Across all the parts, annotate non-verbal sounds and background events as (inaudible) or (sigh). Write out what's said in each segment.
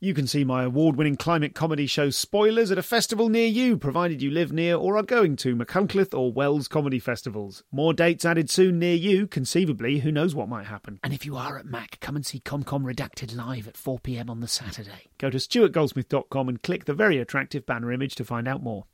You can see my award winning climate comedy show Spoilers at a festival near you, provided you live near or are going to Machynlleth or Wells comedy festivals. More dates added soon near you, conceivably, who knows what might happen. And if you are at Mac, come and see ComCom Redacted live at 4pm on the Saturday. Go to stuartgoldsmith.com and click the very attractive banner image to find out more.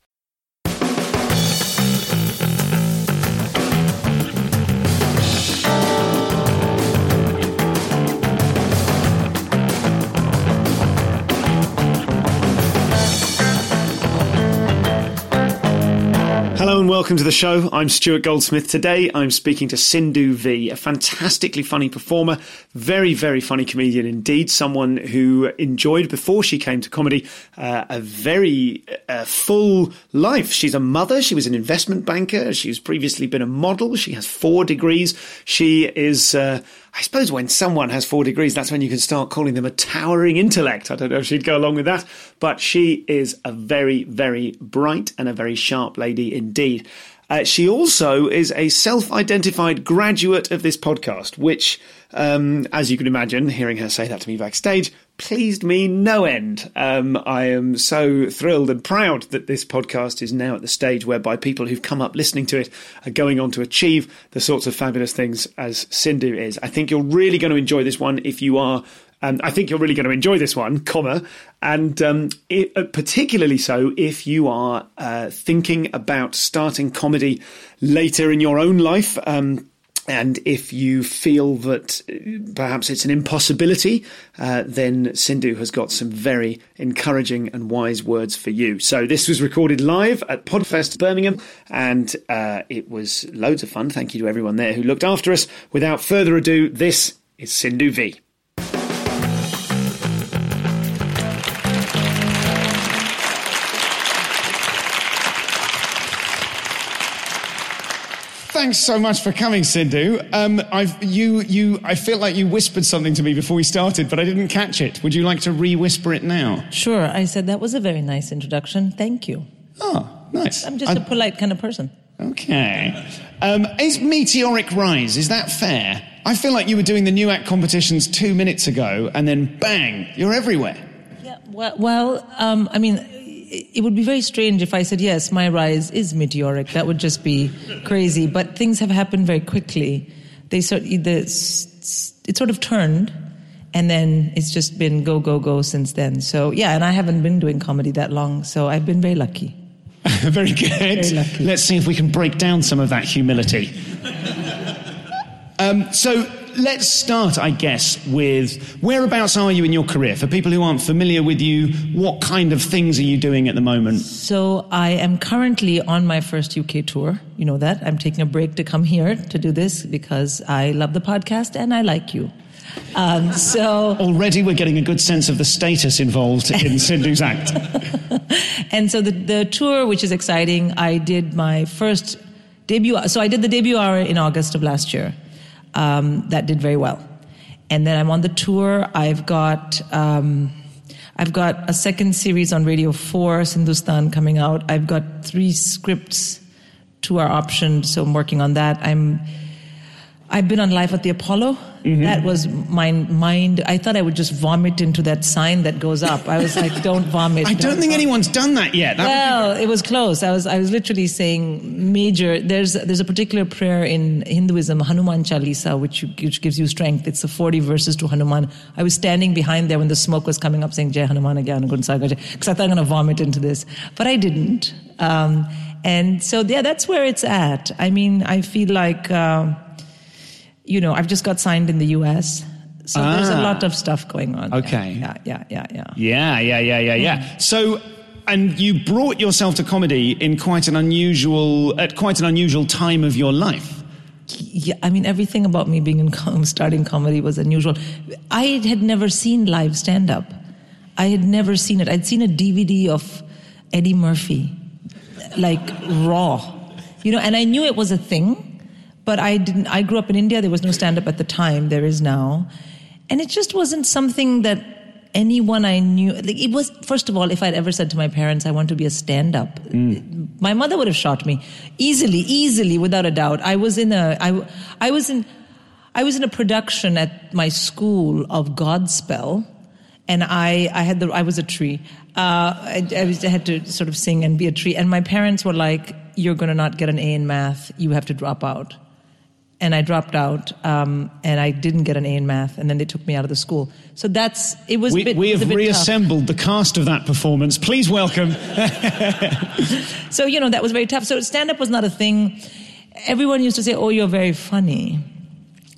Hello and welcome to the show. I'm Stuart Goldsmith. Today I'm speaking to Sindhu Vee, a fantastically funny performer, very, very funny comedian indeed, someone who enjoyed before she came to comedy uh, a very uh, full life. She's a mother, she was an investment banker, she's previously been a model, she has four degrees. She is. Uh, I suppose when someone has four degrees, that's when you can start calling them a towering intellect. I don't know if she'd go along with that, but she is a very, very bright and a very sharp lady indeed. Uh, she also is a self identified graduate of this podcast, which, um, as you can imagine, hearing her say that to me backstage, pleased me no end. Um, I am so thrilled and proud that this podcast is now at the stage whereby people who've come up listening to it are going on to achieve the sorts of fabulous things as Sindhu is. I think you're really going to enjoy this one if you are. Um, I think you're really going to enjoy this one, comma, and um, it, uh, particularly so if you are uh, thinking about starting comedy later in your own life. Um, and if you feel that uh, perhaps it's an impossibility, uh, then Sindhu has got some very encouraging and wise words for you. So this was recorded live at Podfest Birmingham, and uh, it was loads of fun. Thank you to everyone there who looked after us. Without further ado, this is Sindhu Vee. Thanks so much for coming, Sindhu. Um, I've, you, you, I feel like you whispered something to me before we started, but I didn't catch it. Would you like to re-whisper it now? Sure. I said that was a very nice introduction. Thank you. Oh, nice. I'm just a I- polite kind of person. Okay. Um, is meteoric rise, is that fair? I feel like you were doing the new act competitions two minutes ago, and then bang, you're everywhere. Yeah. Well, well um, I mean, it would be very strange if I said yes, my rise is meteoric. That would just be crazy. But things have happened very quickly. They sort the it sort of turned, and then it's just been go go go since then. So yeah, and I haven't been doing comedy that long, so I've been very lucky. (laughs) Very good. Very lucky. Let's see if we can break down some of that humility. (laughs) um, so let's start, I guess, with whereabouts are you in your career? For people who aren't familiar with you, what kind of things are you doing at the moment? So I am currently on my first UK tour. You know that. I'm taking a break to come here to do this because I love the podcast and I like you. Um, so, (laughs) Already we're getting a good sense of the status involved in (laughs) Sindhu's act. and so the, the tour, which is exciting, I did my first debut. So I did the debut hour in August of last year. Um, that did very well. And then I'm on the tour. I've got, um, I've got a second series on Radio 4, Sindhustan, coming out. I've got three scripts to our option, so I'm working on that. I'm, I've been on Live at the Apollo. That was my mind. I thought I would just vomit into that sign that goes up. I was like, (laughs) don't vomit. I don't think vomit. anyone's done that yet. That be Well, it was close. I was I was literally saying major. There's there's a particular prayer in Hinduism, Hanuman Chalisa, which you, which gives you strength. It's the 40 verses to Hanuman. I was standing behind there when the smoke was coming up, saying Jai Hanuman again, because I thought I'm going to vomit into this, but I didn't. Um, and so yeah, that's where it's at. I mean, I feel like uh, you know I've just got signed in the U.S. So there's a Ah. lot of stuff going on. Okay. Yeah, yeah, yeah, yeah. Yeah, yeah, yeah, yeah, yeah. So, and you brought yourself to comedy in quite an unusual, at quite an unusual time of your life. Yeah, I mean, everything about me being in (laughs) com- starting comedy was unusual. I had never seen live stand up. I had never seen it. I'd seen a DVD of Eddie Murphy, like raw, you know, and I knew it was a thing, but I didn't. I grew up in India. There was no stand up at the time. There is now, and it just wasn't something that anyone I knew. Like it was. First of all, if I'd ever said to my parents, "I want to be a stand up," my mother would have shot me easily, easily, without a doubt. I was in a. I, I was in. I was in a production at my school of Godspell, and I, I had the, I was a tree. Uh, I, I, was, I had to sort of sing and be a tree. And my parents were like, "You're going to not get an A in math. You have to drop out." And I dropped out, um, and I didn't get an A in math. And then they took me out of the school. So that's it was. We, bit, we have reassembled the cast of that performance. Please welcome. (laughs) So you know that was very tough. So stand up was not a thing. Everyone used to say, "Oh, you're very funny."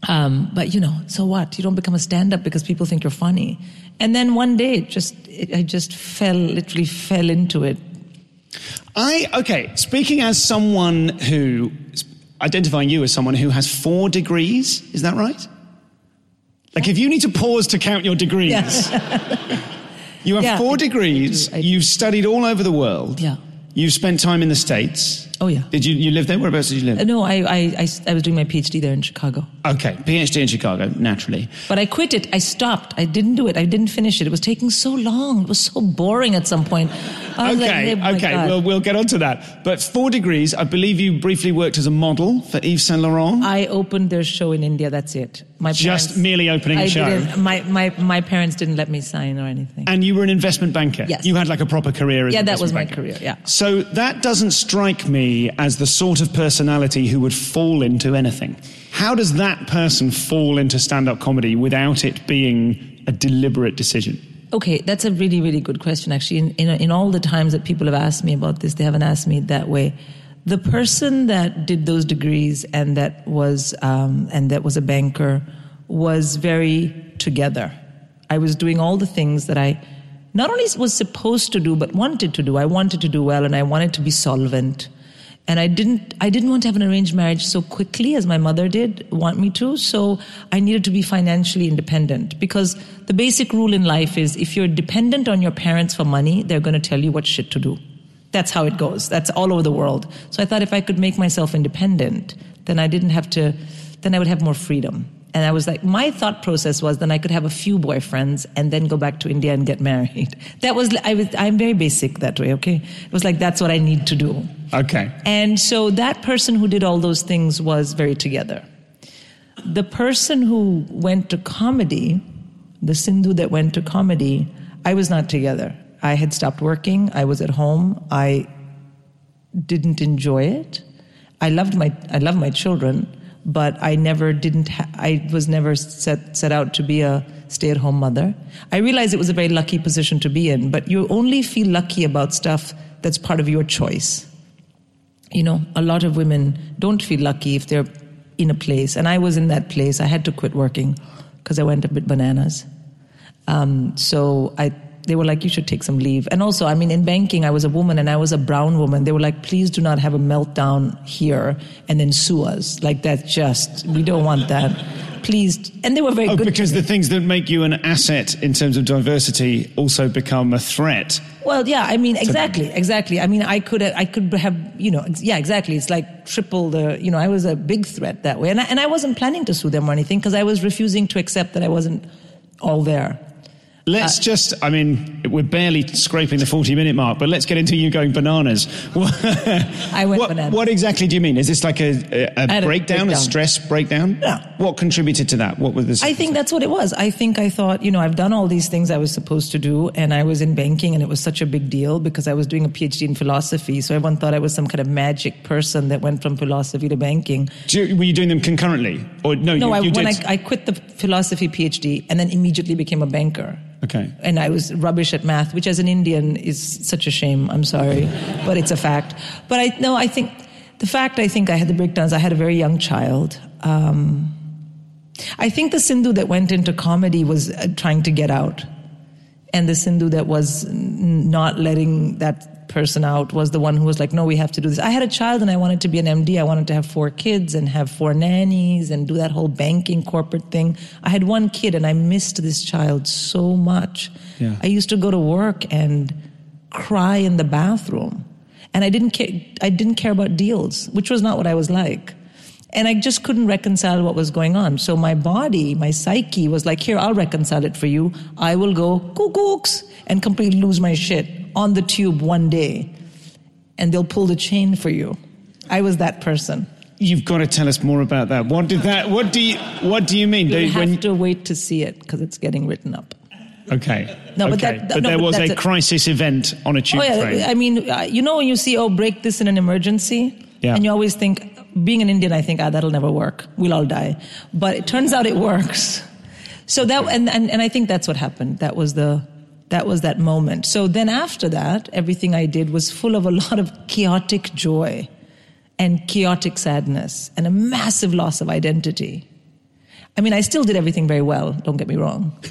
Um, but you know, so what? You don't become a stand-up because people think you're funny. And then one day, it just it, I just fell, literally fell into it. I okay. Speaking as someone who identifying you as someone who has four degrees, is that right? Like, if you need to pause to count your degrees, you have Yeah, four degrees. I do, I. You've studied all over the world. Yeah. You've spent time in the states. Oh yeah. Did you you live there? Whereabouts did you live? Uh, No, I, I, I, I was doing my PhD there in Chicago. Okay, PhD in Chicago, naturally. But I quit it. I stopped. I didn't do it. I didn't finish it. It was taking so long. It was so boring at some point. Was like, Okay, oh okay, God. we'll, we'll get on to that. But four degrees, I believe you briefly worked as a model for Yves Saint Laurent. I opened their show in India. That's it. My Just parents- merely opening a I show. My, my, my parents didn't let me sign or anything. and you were an investment banker. Yes. You had like a proper career as Yeah, that was my banker. career, yeah. So that doesn't strike me as the sort of personality who would fall into anything. How does that person fall into stand up comedy without it being a deliberate decision? Okay, that's a really, really good question. Actually, in, in, in all the times that people have asked me about this, they haven't asked me that way. The person that did those degrees and that was um, and that was a banker was very together. I was doing all the things that I not only was supposed to do but wanted to do. I wanted to do well, and I wanted to be solvent. And I didn't, I didn't want to have an arranged marriage so quickly as my mother did want me to. So I needed to be financially independent because the basic rule in life is if you're dependent on your parents for money, they're going to tell you what shit to do. That's how it goes. That's all over the world. So I thought if I could make myself independent, then I didn't have to, then I would have more freedom. And I was like, my thought process was then I could have a few boyfriends and then go back to India and get married. (laughs) That was, I was, I'm very basic that way, okay? It was like, that's what I need to do. Okay. And so that person who did all those things was very together. The person who went to comedy, the Sindhu that went to comedy, I was not together. I had stopped working. I was at home. I didn't enjoy it. I loved my I loved my children, but I never didn't. Ha- I was never set set out to be a stay at home mother. I realized it was a very lucky position to be in, but you only feel lucky about stuff that's part of your choice you know, a lot of women don't feel lucky if they're in a place. And I was in that place. I had to quit working because I went a bit bananas. Um, so I, they were like, you should take some leave. And also, I mean, in banking, I was a woman and I was a brown woman. They were like, please do not have a meltdown here and then sue us. Like that just, we don't want that. Please. And they were very Oh, good. because the things that make you an asset in terms of diversity also become a threat. Well, yeah, I mean, exactly, exactly. I mean, I could, I could have, you know, yeah, exactly. It's like triple the, you know, I was a big threat that way, and I, and I wasn't planning to sue them or anything because I was refusing to accept that I wasn't all there. Let's uh, just, I mean, we're barely scraping the 40 minute mark, but let's get into you going bananas. (laughs) I went what, bananas. What exactly do you mean? Is this like a, a, a had a breakdown, a breakdown. stress breakdown? Yeah. What contributed to that? What were the I think that's what it was. I think I thought, you know, I've done all these things I was supposed to do, and I was in banking, and it was such a big deal because I was doing a PhD in philosophy. So everyone thought I was some kind of magic person that went from philosophy to banking. Do you, were you doing them concurrently? Or no, No, you, I, you when I. I quit the philosophy PhD and then immediately became a banker. Okay. And I was rubbish at math, which as an Indian is such a shame. I'm sorry, but it's a fact. But I no, I think the fact I think I had the breakdowns. I had a very young child. Um, I think the Sindhu that went into comedy was uh, trying to get out, and the Sindhu that was not letting that person out was the one who was like, "No, we have to do this." I had a child, and I wanted to be an MD. I wanted to have four kids and have four nannies and do that whole banking corporate thing. I had one kid, and I missed this child so much. Yeah. I used to go to work and cry in the bathroom, and I didn't care. I didn't care about deals, which was not what I was like. And I just couldn't reconcile what was going on. So my body, my psyche was like, here, I'll reconcile it for you. I will go cuckooks and completely lose my shit on the tube one day. And they'll pull the chain for you. I was that person. You've got to tell us more about that. What did that? What do you? What do you mean? You have when- to wait to see it because it's getting written up. Okay. No, but that- but no, there but was a a- crisis event on a tube Oh yeah, train. I mean, uh, you know when you see, oh, break this in an emergency, Yeah. and you always think, being an Indian, I think, ah, that'll never work. We'll all die. But it turns out it works. So that, and, and, and I think that's what happened. That was the, that was that moment. So then after that, everything I did was full of a (laughs) lot of chaotic joy and chaotic sadness and a massive loss of identity. I mean, I still did everything very well, don't get me wrong. (laughs)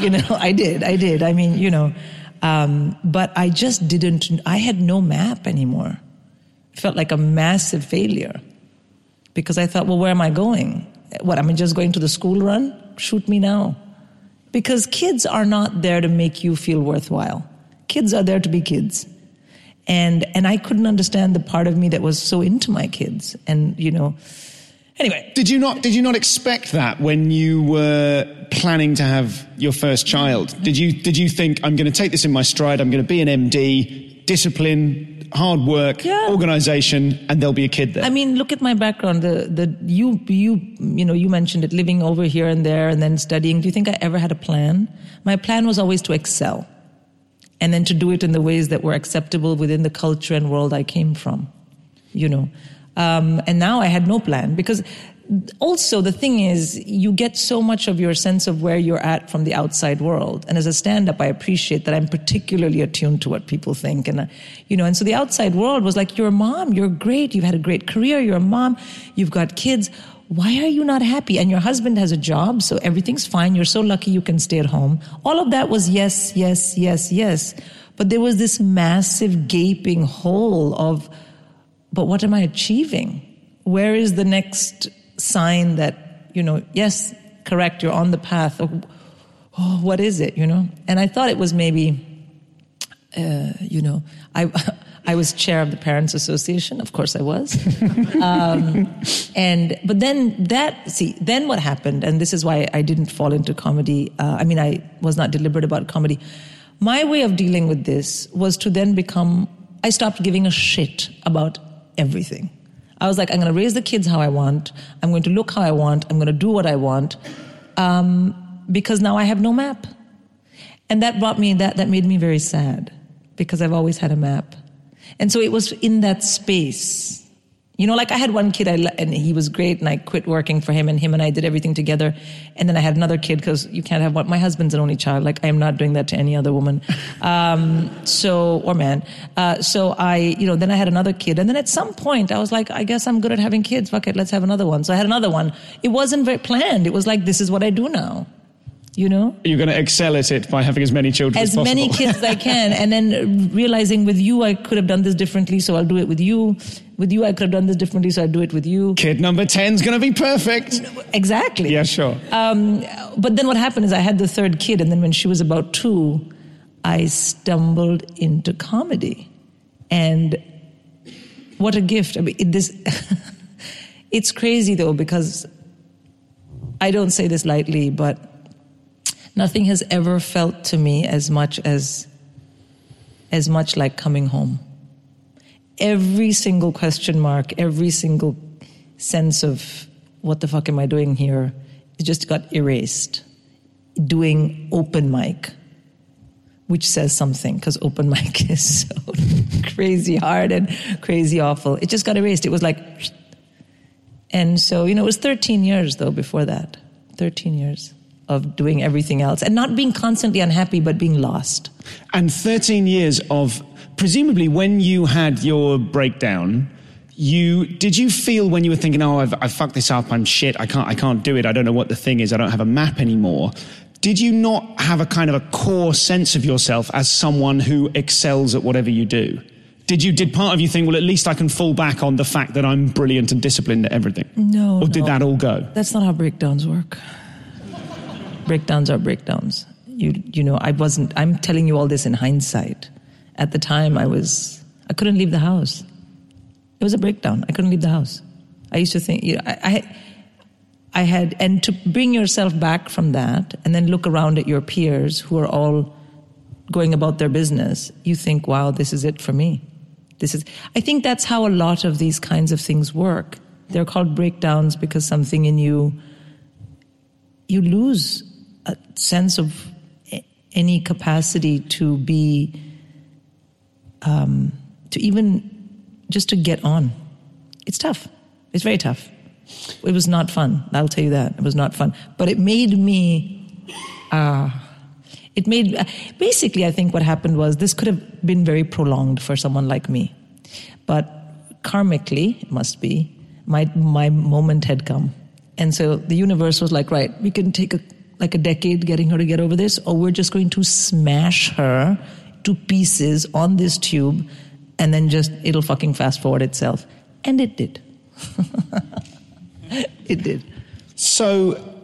you know, I did, I did. I mean, you know, um, but I just didn't, I had no map anymore. Felt like a massive failure because I thought, well, where am I going? What, am I just going to the school run? Shoot me now. Because kids are not there to make you feel worthwhile. Kids are there to be kids. And, and I couldn't understand the part of me that was so into my kids. And, you know, anyway, Did you not? Did you not expect that when you were planning to have your first child? Did you? Did you think I'm going to take this in my stride? I'm going to be an MD, discipline, hard work, Yeah. organisation, and there'll be a kid there. I mean, look at my background. The the you you you know you mentioned it, living over here and there, and then studying. Do you think I ever had a plan? My plan was always to excel, and then to do it in the ways that were acceptable within the culture and world I came from. You know, um, and now I had no plan because. Also, the thing is, you get so much of your sense of where you're at from the outside world. And as a stand-up, I appreciate that I'm particularly attuned to what people think. And, uh, you know, and so the outside world was like, you're a mom, you're great, you've had a great career, you're a mom, you've got kids. Why are you not happy? And your husband has a job, so everything's fine. You're so lucky you can stay at home. All of that was yes, yes, yes, yes. But there was this massive gaping hole of, but what am I achieving? Where is the next sign that, you know, yes, correct, you're on the path. Oh, what is it, you know? And I thought it was maybe, uh, you know, I, (laughs) I was chair of the Parents Association. Of course I was. (laughs) um, and, but then that, see, then what happened, and this is why I didn't fall into comedy. Uh, I mean, I was not deliberate about comedy. My way of dealing with this was to then become, I stopped giving a shit about everything. I was like, I'm going to raise the kids how I want. I'm going to look how I want. I'm going to do what I want. Um, because now I have no map. And that brought me, that, that made me very sad because I've always had a map. And so it was in that space. You know, like I had one kid, I, and he was great, and I quit working for him, and him and I did everything together. And then I had another kid because you can't have one. My husband's an only child. Like I am not doing that to any other woman, (laughs) um, so or man. Uh, so I, you know, then I had another kid, and then at some point I was like, I guess I'm good at having kids. Fuck it, let's have another one. So I had another one. It wasn't very planned. It was like this is what I do now. You know, You're going to excel at it by having as many children as, possible. as many kids as I can, and then realizing with you I could have done this differently, so I'll do it with you. With you I could have done this differently, so I'll do it with you. Kid number 10's going to be perfect. Exactly. Yeah, sure. Um, but then what happened is I had the third kid, and then when she was about two, I stumbled into comedy, and what a gift! I mean, it, this (laughs) it's crazy though because I don't say this lightly, but nothing has ever felt to me as much as as much like coming home. Every single question mark, every single sense of what the fuck am I doing here, it just got erased. Doing open mic, which says something because open (laughs) mic is so crazy hard and crazy awful. It just got erased. It was like, and so you know, it was 13 years though before that. 13 years of doing everything else and not being constantly unhappy, but being lost. And 13 years of presumably when you had your breakdown, you did you feel when you were thinking, "Oh, I've, I've fucked this up. I'm shit. I can't. I can't do it. I don't know what the thing is. I don't have a map anymore." Did you not have a kind of a core sense of yourself as someone who excels at whatever you do? Did you? Did part of you think, "Well, at least I can fall back on the fact that I'm brilliant and disciplined at everything"? No, Or did no. that all go? That's not how breakdowns work. Breakdowns are breakdowns. You you know, I wasn't I'm telling you all this in hindsight. At the time I was I couldn't leave the house. It was a breakdown. I couldn't leave the house. I used to think you know, I, I I had and to bring yourself back from that and then look around at your peers who are all going about their business, you think, wow, this is it for me. This is I think that's how a lot of these kinds of things work. They're called breakdowns because something in you you lose a sense of any capacity to be, um, to even just to get on. It's tough. It's very tough. It was not fun. I'll tell you that. It was not fun. But it made me, uh, it made, basically, I think what happened was this could have been very prolonged for someone like me. But karmically, it must be, my, my moment had come. And so the universe was like, right, we can take a, like a decade getting her to get over this, or we're just going to smash her to pieces on this tube and then just it'll fucking fast forward itself. And it did. (laughs) it did. So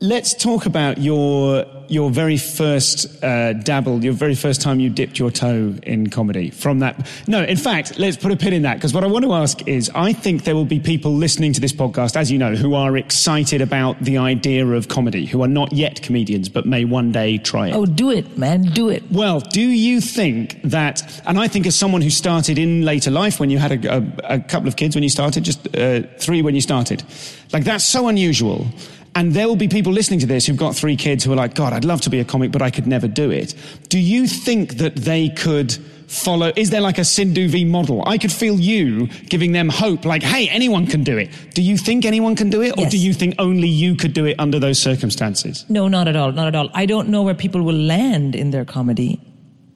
let's talk about your your very first uh, dabble, your very first time you dipped your toe in comedy. From that, no, in fact, let's put a pin in that because what I want to ask is, I think there will be people listening to this podcast, as you know, who are excited about the idea of comedy, who are not yet comedians but may one day try it. Oh, do it, man, do it. Well, do you think that, and I think as someone who started in later life when you had a, a, a couple of kids when you started, just uh, three when you started, like that's so unusual. And there will be people listening to this who've got three kids who are like, God, I'd love to be a comic, but I could never do it. Do you think that they could follow? Is there like a Sindhu Vee model? I could feel you giving them hope, like, hey, anyone can do it. Do you think anyone can do it? Or Yes. do you think only you could do it under those circumstances? No, not at all, not at all. I don't know where people will land in their comedy.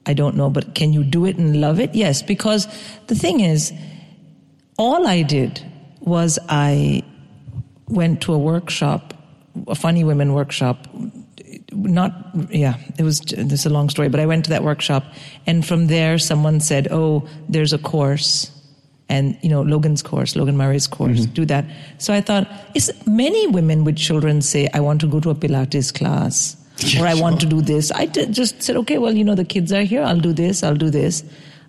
I don't know, but can you do it and love it? Yes, because the thing is, all I did was I went to a workshop, a funny women workshop. Not, yeah, it was, this is a long story, but I went to that workshop and from there someone said, oh, there's a course and, you know, Logan's course, Logan Murray's course, do that. So I thought, it's, many women with children say, I want to go to a Pilates class (laughs) or I want to do this. I d- just said, okay, well, you know, the kids are here. I'll do this. I'll do this.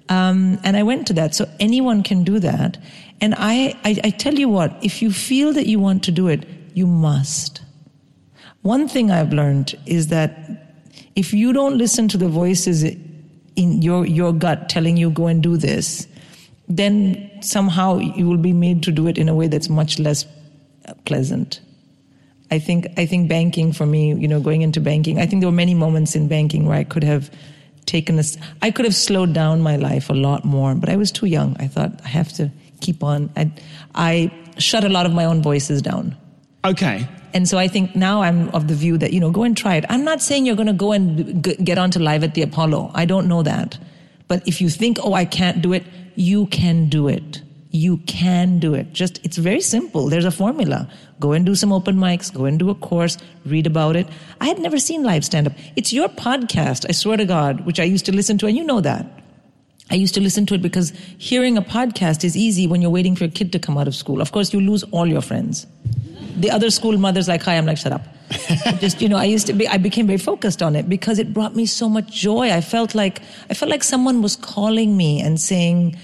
Um, and I went to that. So anyone can do that. And I, I, I tell you what, if you feel that you want to do it, you must. One thing I've learned is that if you don't listen to the voices in your, your gut telling you go and do this, then somehow you will be made to do it in a way that's much less pleasant. I think I think banking for me, you know, going into banking, I think there were many moments in banking where I could have taken this I could have slowed down my life a lot more, but I was too young. I thought I have to keep on. I I shut a lot of my own voices down. Okay. And so I think now I'm of the view that, you know, go and try it. I'm not saying you're going to go and g- get onto live at the Apollo. I don't know that. But if you think, oh, I can't do it, you can do it. You can do it. Just, it's very simple. There's a formula. Go and do some open mics, go and do a course, read about it. I had never seen live stand up. It's your podcast, I swear to God, which I used to listen to, and you know that. I used to listen to it because hearing a podcast is easy when you're waiting for your kid to come out of school. Of course, you lose all your friends. The other school mothers like, hi, I'm like, shut up. (laughs) Just, you know, I used to be, I became very focused on it because it brought me so much joy. I felt like, I felt like someone was calling me and saying,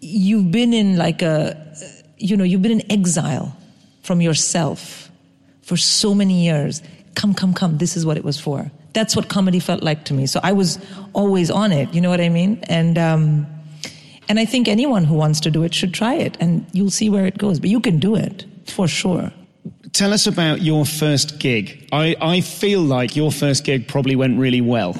you've been in like a, you know, you've been in exile from yourself for so many years. Come, come, come. This is what it was for. That's what comedy felt like to me. So I was always on it. You know what I mean? And, um, and I think anyone who wants to do it should try it and you'll see where it goes. But you can do it for sure. Tell us about your first gig. I, I feel like your first gig probably went really well.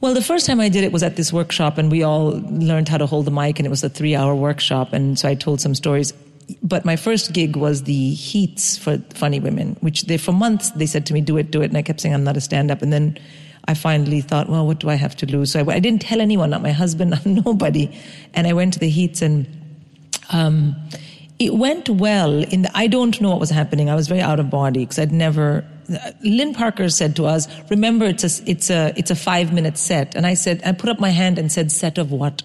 Well, the first time I did it was at this workshop, and we all learned how to hold the mic, and it was a three hour workshop. And so I told some stories. But my first gig was the Heats for Funny Women, which they, for months, they said to me, do it, do it. And I kept saying, I'm not a stand up. And then I finally thought, well, what do I have to lose? So I, I didn't tell anyone, not my husband, (laughs) not nobody. And I went to the Heats and, um, it went well in the, I don't know what was happening. I was very out of body because I'd never, Lynn Parker said to us, remember it's a, it's a, it's a five minute set. And I said, I put up my hand and said, set of what?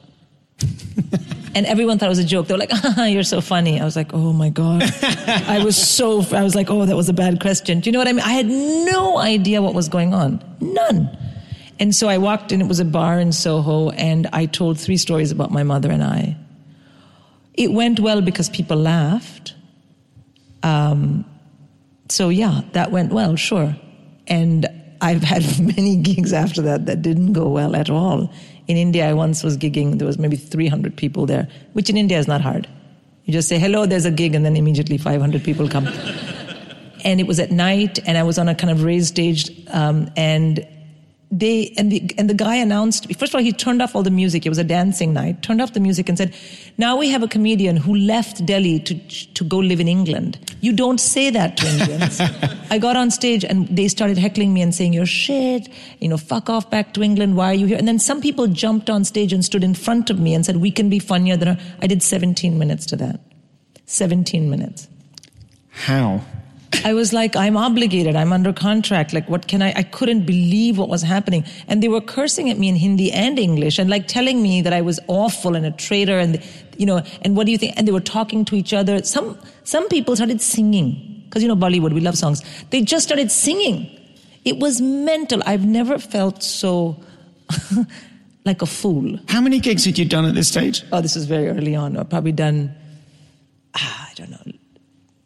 (laughs) and everyone thought it was a joke. They were like, (laughs) ah, you're so funny. I was like, oh my God. (laughs) I was so, I was like, oh, that was a bad question. Do you know what I mean? I had no idea what was going on. None. And so I walked in, it was a bar in Soho, and I told three stories about my mother and I. It went well because people laughed. Um, so yeah, that went well, sure. And I've had many gigs after that that didn't go well at all. In India, I once was gigging, there was maybe 300 people there, which in India is not hard. You just say, hello, there's a gig, and then immediately 500 people come. (laughs) and it was at night, and I was on a kind of raised stage, um, and they and the and the guy announced first of all he turned off all the music. It was a dancing night. Turned off the music and said now we have a comedian who left delhi to to go live in england. You don't say that to indians. (laughs) I got on stage and they started heckling me and saying you're shit. You know fuck off back to england. Why are you here? And then some people jumped on stage and stood in front of me and said we can be funnier than i did 17 minutes to that. 17 minutes. How? I was like, I'm obligated. I'm under contract. Like, what can I? I couldn't believe what was happening. And they were cursing at me in Hindi and English and like telling me that I was awful and a traitor and, you know, and what do you think? And they were talking to each other. Some, some people started singing because, you know, Bollywood, we love songs. They just started singing. It was mental. I've never felt so (laughs) like a fool. How many gigs had you done at this stage? Oh, this was very early on. I've probably done, ah, I don't know,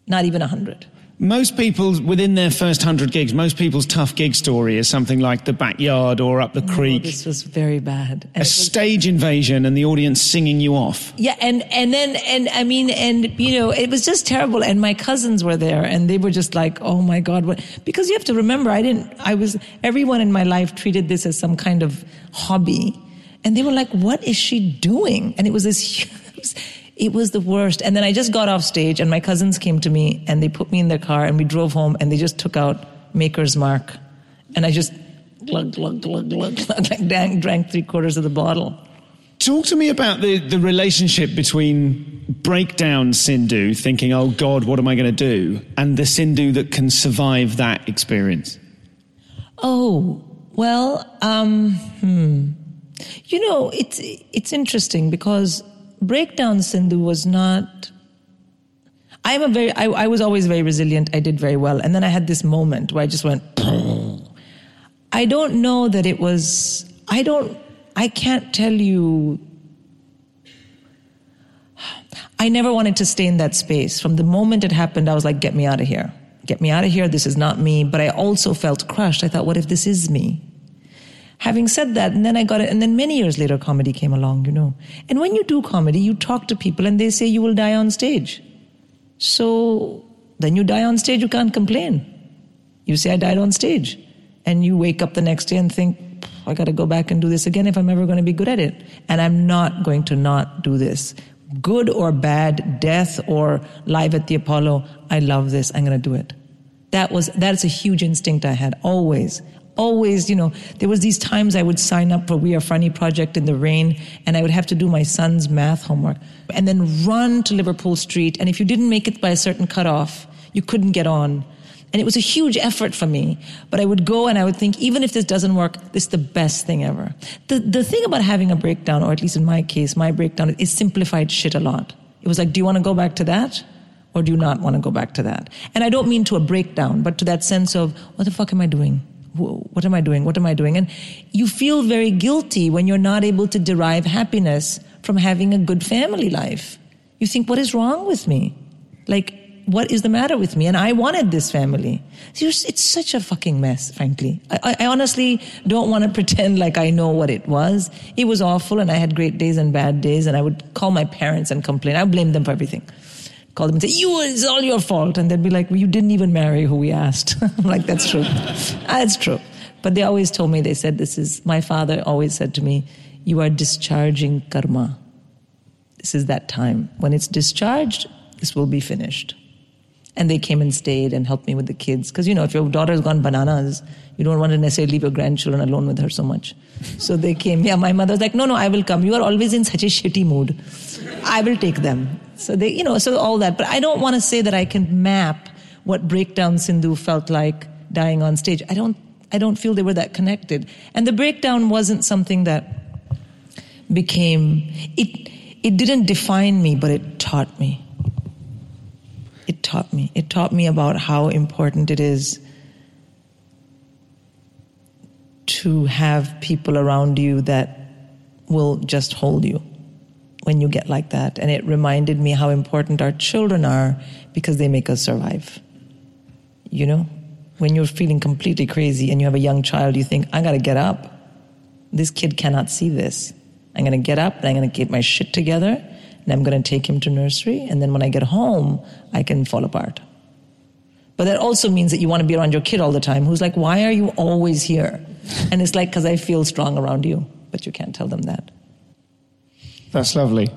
not even a hundred. Most people, within their first hundred gigs, most people's tough gig story is something like the backyard or up the Oh, creek. this was very bad. And a was- stage invasion and the audience singing you off. Yeah, and and then and I mean, and you know, it was just terrible. And my cousins were there, and they were just like, "Oh my God!" What? Because you have to remember, I didn't. I was everyone in my life treated this as some kind of hobby, and they were like, "What is she doing?" And it was this. (laughs) It was, it was the worst. And then I just got off stage, and my cousins came to me, and they put me in their car, and we drove home, and they just took out Maker's Mark, and I just glug glug glug glug glug, drank, drank three quarters of the bottle. Talk to me about the, the relationship between breakdown Sindhu, thinking, oh God, what am I going to do? And the Sindhu that can survive that experience. Oh, well, um, hmm. You know, it's, it's interesting because Breakdown Sindhu was not. I'm a very, I, I was always very resilient. I did very well. And then I had this moment where I just went, I don't know that it was, I don't, I can't tell you. I never wanted to stay in that space. From the moment it happened, I was like, get me out of here. Get me out of here. This is not me. But I also felt crushed. I thought, what if this is me? Having said that, and then I got it, and then many years later, comedy came along, you know. And when you do comedy, you talk to people and they say you will die on stage. So then you die on stage, you can't complain. You say, I died on stage. And you wake up the next day and think, I got to go back and do this again if I'm ever going to be good at it. And I'm not going to not do this. Good or bad, death or live at the Apollo, I love this. I'm going to do it. That was, that's a huge instinct I had always. Always, you know, there was these times I would sign up for We Are Funny project in the rain and I would have to do my son's math homework and then run to Liverpool Street. And if you didn't make it by a certain cutoff, you couldn't get on. And it was a huge effort for me. But I would go and I would think, even if this doesn't work, this is the best thing ever. The, the thing about having a breakdown, or at least in my case, my breakdown is simplified shit a lot. It was like, do you want to go back to that? Or do you not want to go back to that? And I don't mean to a breakdown, but to that sense of, what the fuck am I doing? Wh- What am I doing? What am I doing? And you feel very guilty when you're not able to derive happiness from having a good family life. You think, what is wrong with me? Like, what is the matter with me? And I wanted this family. It's such a fucking mess, frankly. I, I honestly don't want to (laughs) pretend like I know what it was. It was awful, and I had great days and bad days, and I would call my parents and complain. I blame them for everything. Call them and say, "You, it's all your fault," and they'd be like, well, "You didn't even marry who we asked." (laughs) I'm like, "That's true. (laughs) Ah, That's true." But they always told me. They said, "This is." My father always said to me, "You are discharging karma. This is that time. When it's discharged, this will be finished." And they came and stayed and helped me with the kids. Because, you know, if your daughter's gone bananas, you don't want to necessarily leave your grandchildren alone with her so much. So they came. Yeah, my mother was like, no, no, I will come. You are always in such a shitty mood. I will take them. So they, you know, so all that. But I don't want to say that I can map what Breakdown Sindhu felt like dying on stage. I don't, I don't feel they were that connected. And the breakdown wasn't something that became, it, it didn't define me, but it taught me it taught me. It taught me about how important it is to have people around you that will just hold you when you get like that. And it reminded me how important our children are because they make us survive. You know? When you're feeling completely crazy and you have a young child, you think, I gotta get up. This kid cannot see this. I'm gonna get up and I'm gonna get my shit together and I'm to take him to nursery, and then when I get home, I can fall apart. But that also means that you want to be around your kid all the time who's like, why are you always here? And it's like, because I feel strong around you. But you can't tell them that. That's lovely.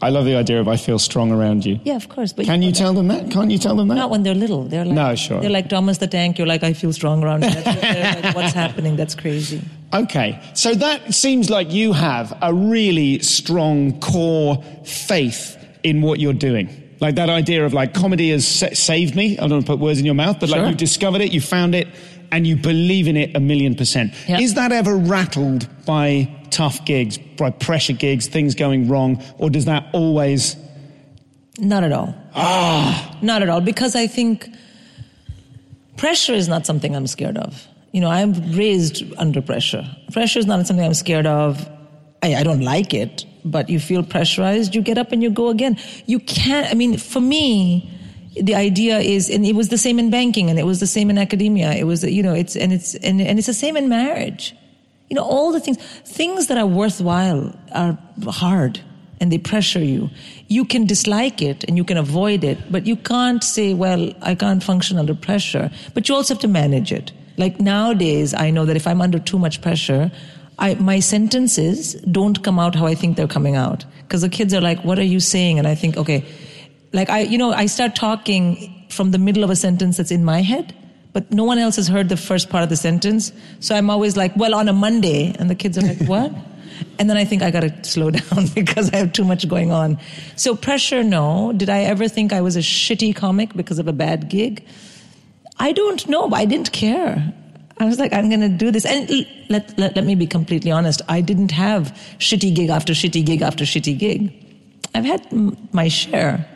I love the idea of I feel strong around you. Yeah, of course. But Can you tell them that? Can't you tell them that? Not when they're little. They're like, No, sure. They're like Thomas the Tank. You're like, I feel strong around you. Like, (laughs) What's happening? That's crazy. Okay, so that seems like you have a really strong core faith in what you're doing. Like that idea of like comedy has saved me. I don't want to put words in your mouth, but like Sure. you discovered it, you found it, and you believe in it a million percent. Yeah. Is that ever rattled by tough gigs, by pressure gigs, things going wrong, or does that always? Not at all. Ah. Not at all. Because I think pressure is not something I'm scared of. You know, I'm raised under pressure. Pressure is not something I'm scared of. I, I don't like it, but you feel pressurized, you get up and you go again. You can't, I mean, for me, the idea is, and it was the same in banking and it was the same in academia. It was, you know, it's, and it's, and, and it's the same in marriage. You know, all the things, things that are worthwhile are hard and they pressure you. You can dislike it and you can avoid it, but you can't say, well, I can't function under pressure. But you also have to manage it. Like nowadays, I know that if I'm under too much pressure, I, my sentences don't come out how I think they're coming out. Because the kids are like, what are you saying? And I think, okay, like I, you know, I start talking from the middle of a sentence that's in my head, but no one else has heard the first part of the sentence. So I'm always like, well, on a Monday. And the kids are like, what? And then I think I got to slow (laughs) down because I have too much going on. So pressure, no. Did I ever think I was a shitty comic because of a bad gig? I don't know, I didn't care. I was like, I'm going to do this. And let, let, let me be completely honest. I didn't have shitty gig after shitty gig after shitty gig. I've had m- my share,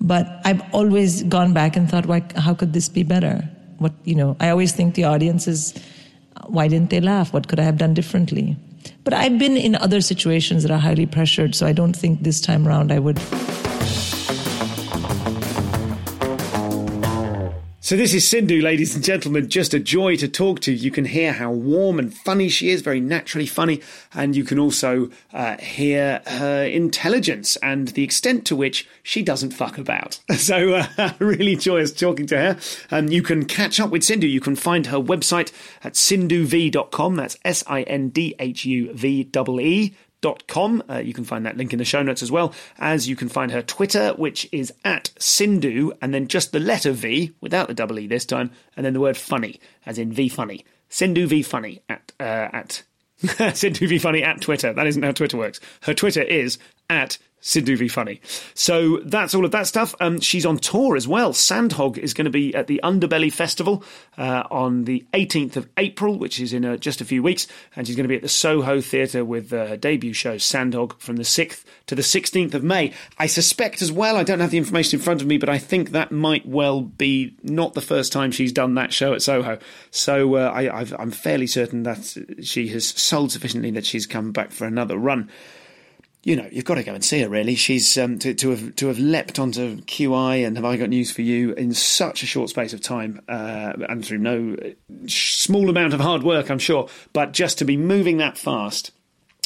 but I've always gone back and thought, why, how could this be better? What, you know, I always think the audience is, why didn't they laugh? What could I have done differently? But I've been in other situations that are highly pressured, so I don't think this time around I would. So this is Sindhu, ladies and gentlemen. Just a joy to talk to. You can hear how warm and funny she is, very naturally funny, and you can also uh, hear her intelligence and the extent to which she doesn't fuck about. (laughs) So uh, (laughs) really joyous talking to her. Um, you can catch up with Sindhu. You can find her website at sindhuvee.com. That's S-I-N-D-H-U-V-E-E dot com. Uh, you can find that link in the show notes as well as you can find her Twitter, which is at Sindhu, and then just the letter V without the double E this time, and then the word funny, as in V funny. Sindhu V funny at uh, at (laughs) Sindhu V funny at Twitter. That isn't how Twitter works. Her Twitter is at Sindhu V Funny. So that's all of that stuff. Um, she's on tour as well. Sandhog is going to be at the Underbelly Festival uh, on the 18th of April, which is in uh, just a few weeks. And she's going to be at the Soho Theatre with uh, her debut show, Sandhog, from the 6th to the 16th of May. I suspect as well, I don't have the information in front of me, but I think that might well be not the first time she's done that show at Soho. So uh, I, I'm fairly certain that she has sold sufficiently that she's come back for another run you know, you've got to go and see her. Really, she's um, to, to have to have leapt onto QI and have I got news for you in such a short space of time, uh, and through no small amount of hard work, I'm sure. But just to be moving that fast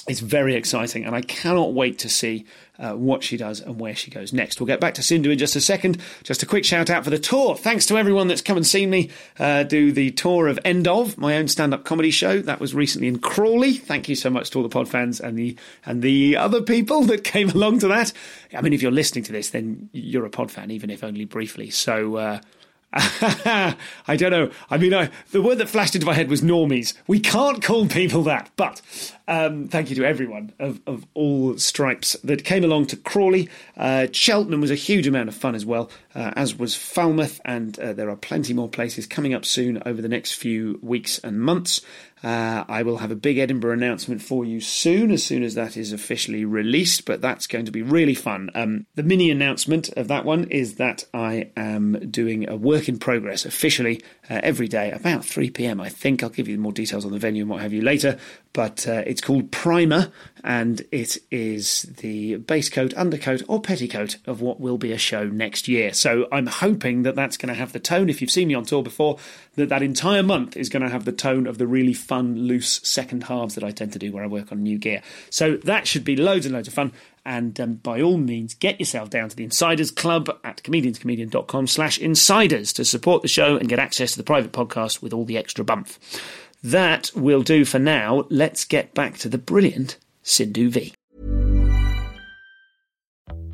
is very exciting, and I cannot wait to see uh, what she does and where she goes next. We'll get back to Sindhu in just a second. Just a quick shout out for the tour. Thanks to everyone that's come and seen me uh, do the tour of End of my own stand up comedy show. That was recently in Crawley. Thank you so much to all the pod fans and the and the other people (laughs) that came along to that. I mean, if you're listening to this, then you're a pod fan, even if only briefly. So. (laughs) I don't know. I mean, I, the word that flashed into my head was normies. We can't call people that, but um, thank you to everyone of, of all stripes that came along to Crawley. Uh, Cheltenham was a huge amount of fun as well, uh, as was Falmouth, and uh, there are plenty more places coming up soon over the next few weeks and months. Uh, I will have a big Edinburgh announcement for you soon, as soon as that is officially released, but that's going to be really fun. Um, the mini announcement of that one is that I am doing a work in progress officially uh, every day about 3 pm. I think I'll give you more details on the venue and what have you later, but uh, it's called Primer and it is the base coat, undercoat, or petticoat of what will be a show next year. So I'm hoping that that's going to have the tone. If you've seen me on tour before, that that entire month is going to have the tone of the really fun, loose second halves that I tend to do where I work on new gear. So that should be loads and loads of fun. And um, by all means, get yourself down to the Insiders Club at comedianscomedian.com slash insiders to support the show and get access to the private podcast with all the extra bump. That will do for now. Let's get back to the brilliant Sindhu Vee.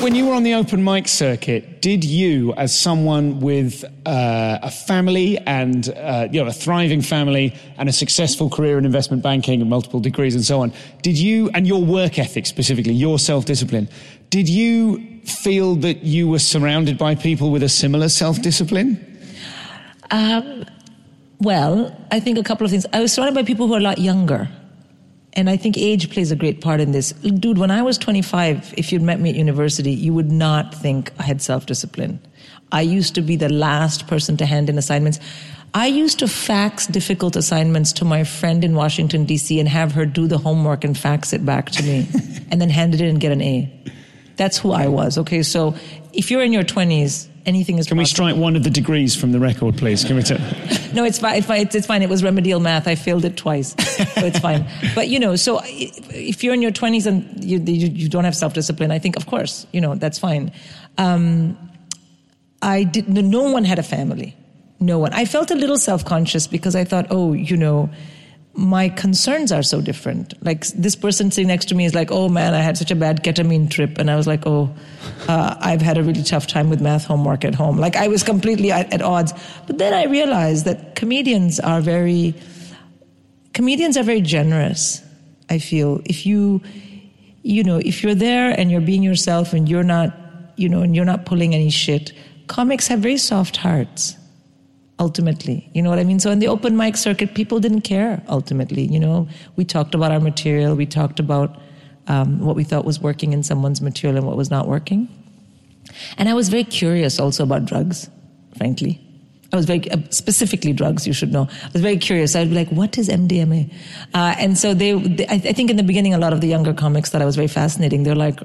When you were on the open mic circuit, did you, as someone with uh, a family and uh, you know a thriving family and a successful career in investment banking and multiple degrees and so on, did you and your work ethic specifically, your self discipline, did you feel that you were surrounded by people with a similar self discipline? Um, well, I think a couple of things. I was surrounded by people who are a lot younger. And I think age plays a great part in this. Dude, when I was 25, if you'd met me at university, you would not think I had self discipline. I used to be the last person to hand in assignments. I used to fax difficult assignments to my friend in Washington, D.C., and have her do the homework and fax it back to me, (laughs) and then hand it in and get an A. That's who I was. Okay, so if you're in your 20s, anything is Can we strike one of the degrees from the record, please? Can we t- (laughs) no, it's fine. It's, it's fine. It was remedial math. I failed it twice, so it's fine. (laughs) But you know, so if you're in your 20s and you, you don't have self discipline, I think, of course, you know, that's fine. Um, I did. No one had a family. No one. I felt a little self conscious because I thought, oh, you know, my concerns are so different. Like this person sitting next to me is like, oh man, I had such a bad ketamine trip. And I was like, oh, uh, I've had a really tough time with math homework at home. Like I was completely at, at odds. But then I realized that comedians are very, comedians are very generous, I feel. If you, you know, if you're there and you're being yourself and you're not, you know, and you're not pulling any shit, comics have very soft hearts ultimately. You know what I mean? So in the open mic circuit, people didn't care ultimately. You know, we talked about our material, we talked about um, what we thought was working in someone's material and what was not working. And I was very curious also about drugs, frankly. I was very, uh, specifically drugs, you should know. I was very curious. I'd be like, what is MDMA? Uh, and so they, they, I think in the beginning, a lot of the younger comics thought I was very fascinating. They're like,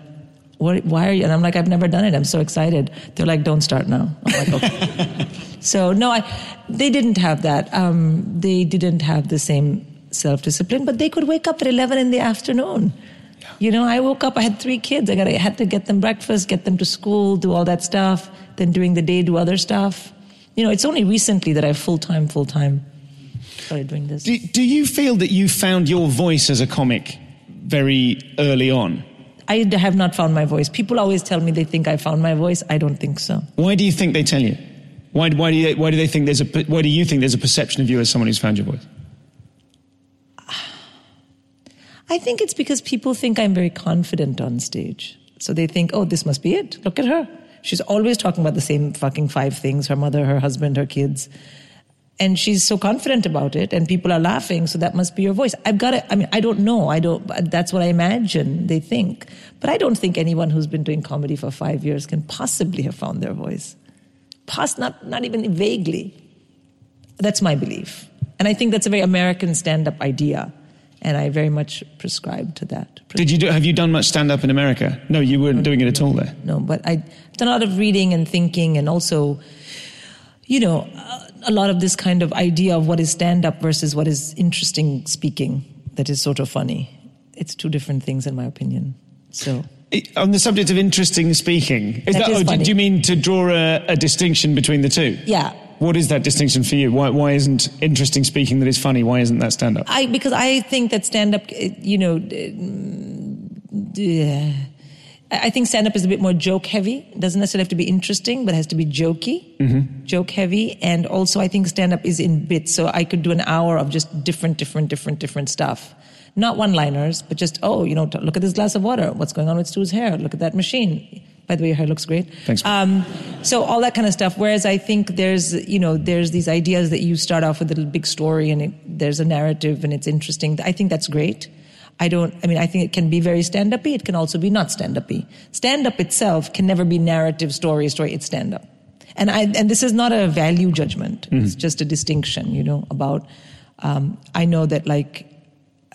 what, why are you? And I'm like, I've never done it. I'm so excited. They're like, don't start now. I'm like, okay. (laughs) so no, I, they didn't have that. Um, they didn't have the same self discipline, but they could wake up at 11 in the afternoon. You know, I woke up, I had three kids. I, got, I had to get them breakfast, get them to school, do all that stuff. Then during the day, do other stuff. You know, it's only recently that I full time, full time started doing this. Do, do you feel that you found your voice as a comic very early on? I have not found my voice. People always tell me they think I found my voice. I don't think so. Why do you think they tell you? Why, why, do, you, why do they think there's a, why do you think there's a perception of you as someone who's found your voice? I think it's because people think I'm very confident on stage. So they think, oh, this must be it. Look at her. She's always talking about the same fucking five things her mother, her husband, her kids. And she's so confident about it, and people are laughing, so that must be your voice. I've got it. I mean, I don't know. I don't, that's what I imagine they think. But I don't think anyone who's been doing comedy for five years can possibly have found their voice. Poss- not, not even vaguely. That's my belief. And I think that's a very American stand up idea and I very much prescribe to that. Did you do, have you done much stand up in America? No, you weren't doing it at all there. No, but I've done a lot of reading and thinking, and also, you know, a lot of this kind of idea of what is stand up versus what is interesting speaking that is sort of funny. It's two different things, in my opinion. So. On the subject of interesting speaking, is that, that is oh, do you mean to draw a, a distinction between the two? Yeah, what is that distinction for you? Why, why isn't interesting speaking that is funny? Why isn't that stand up? I because I think that stand up, you know, uh, I think stand up is a bit more joke heavy. It doesn't necessarily have to be interesting, but it has to be jokey, joke heavy. And also, I think stand up is in bits. So I could do an hour of just different, different, different, different stuff. Not one liners, but just, oh, you know, t- look at this glass of water. What's going on with Stu's hair? Look at that machine. By the way, your hair looks great. Thanks. Um, so all that kind of stuff. Whereas I think there's, you know, there's these ideas that you start off with a little big story and it, there's a narrative and it's interesting. I think that's great. I don't, I mean, I think it can be very stand up It can also be not stand up Stand up itself can never be narrative, story, story. It's stand up. And I, and this is not a value judgment. It's just a distinction, you know, about, um, I know that like,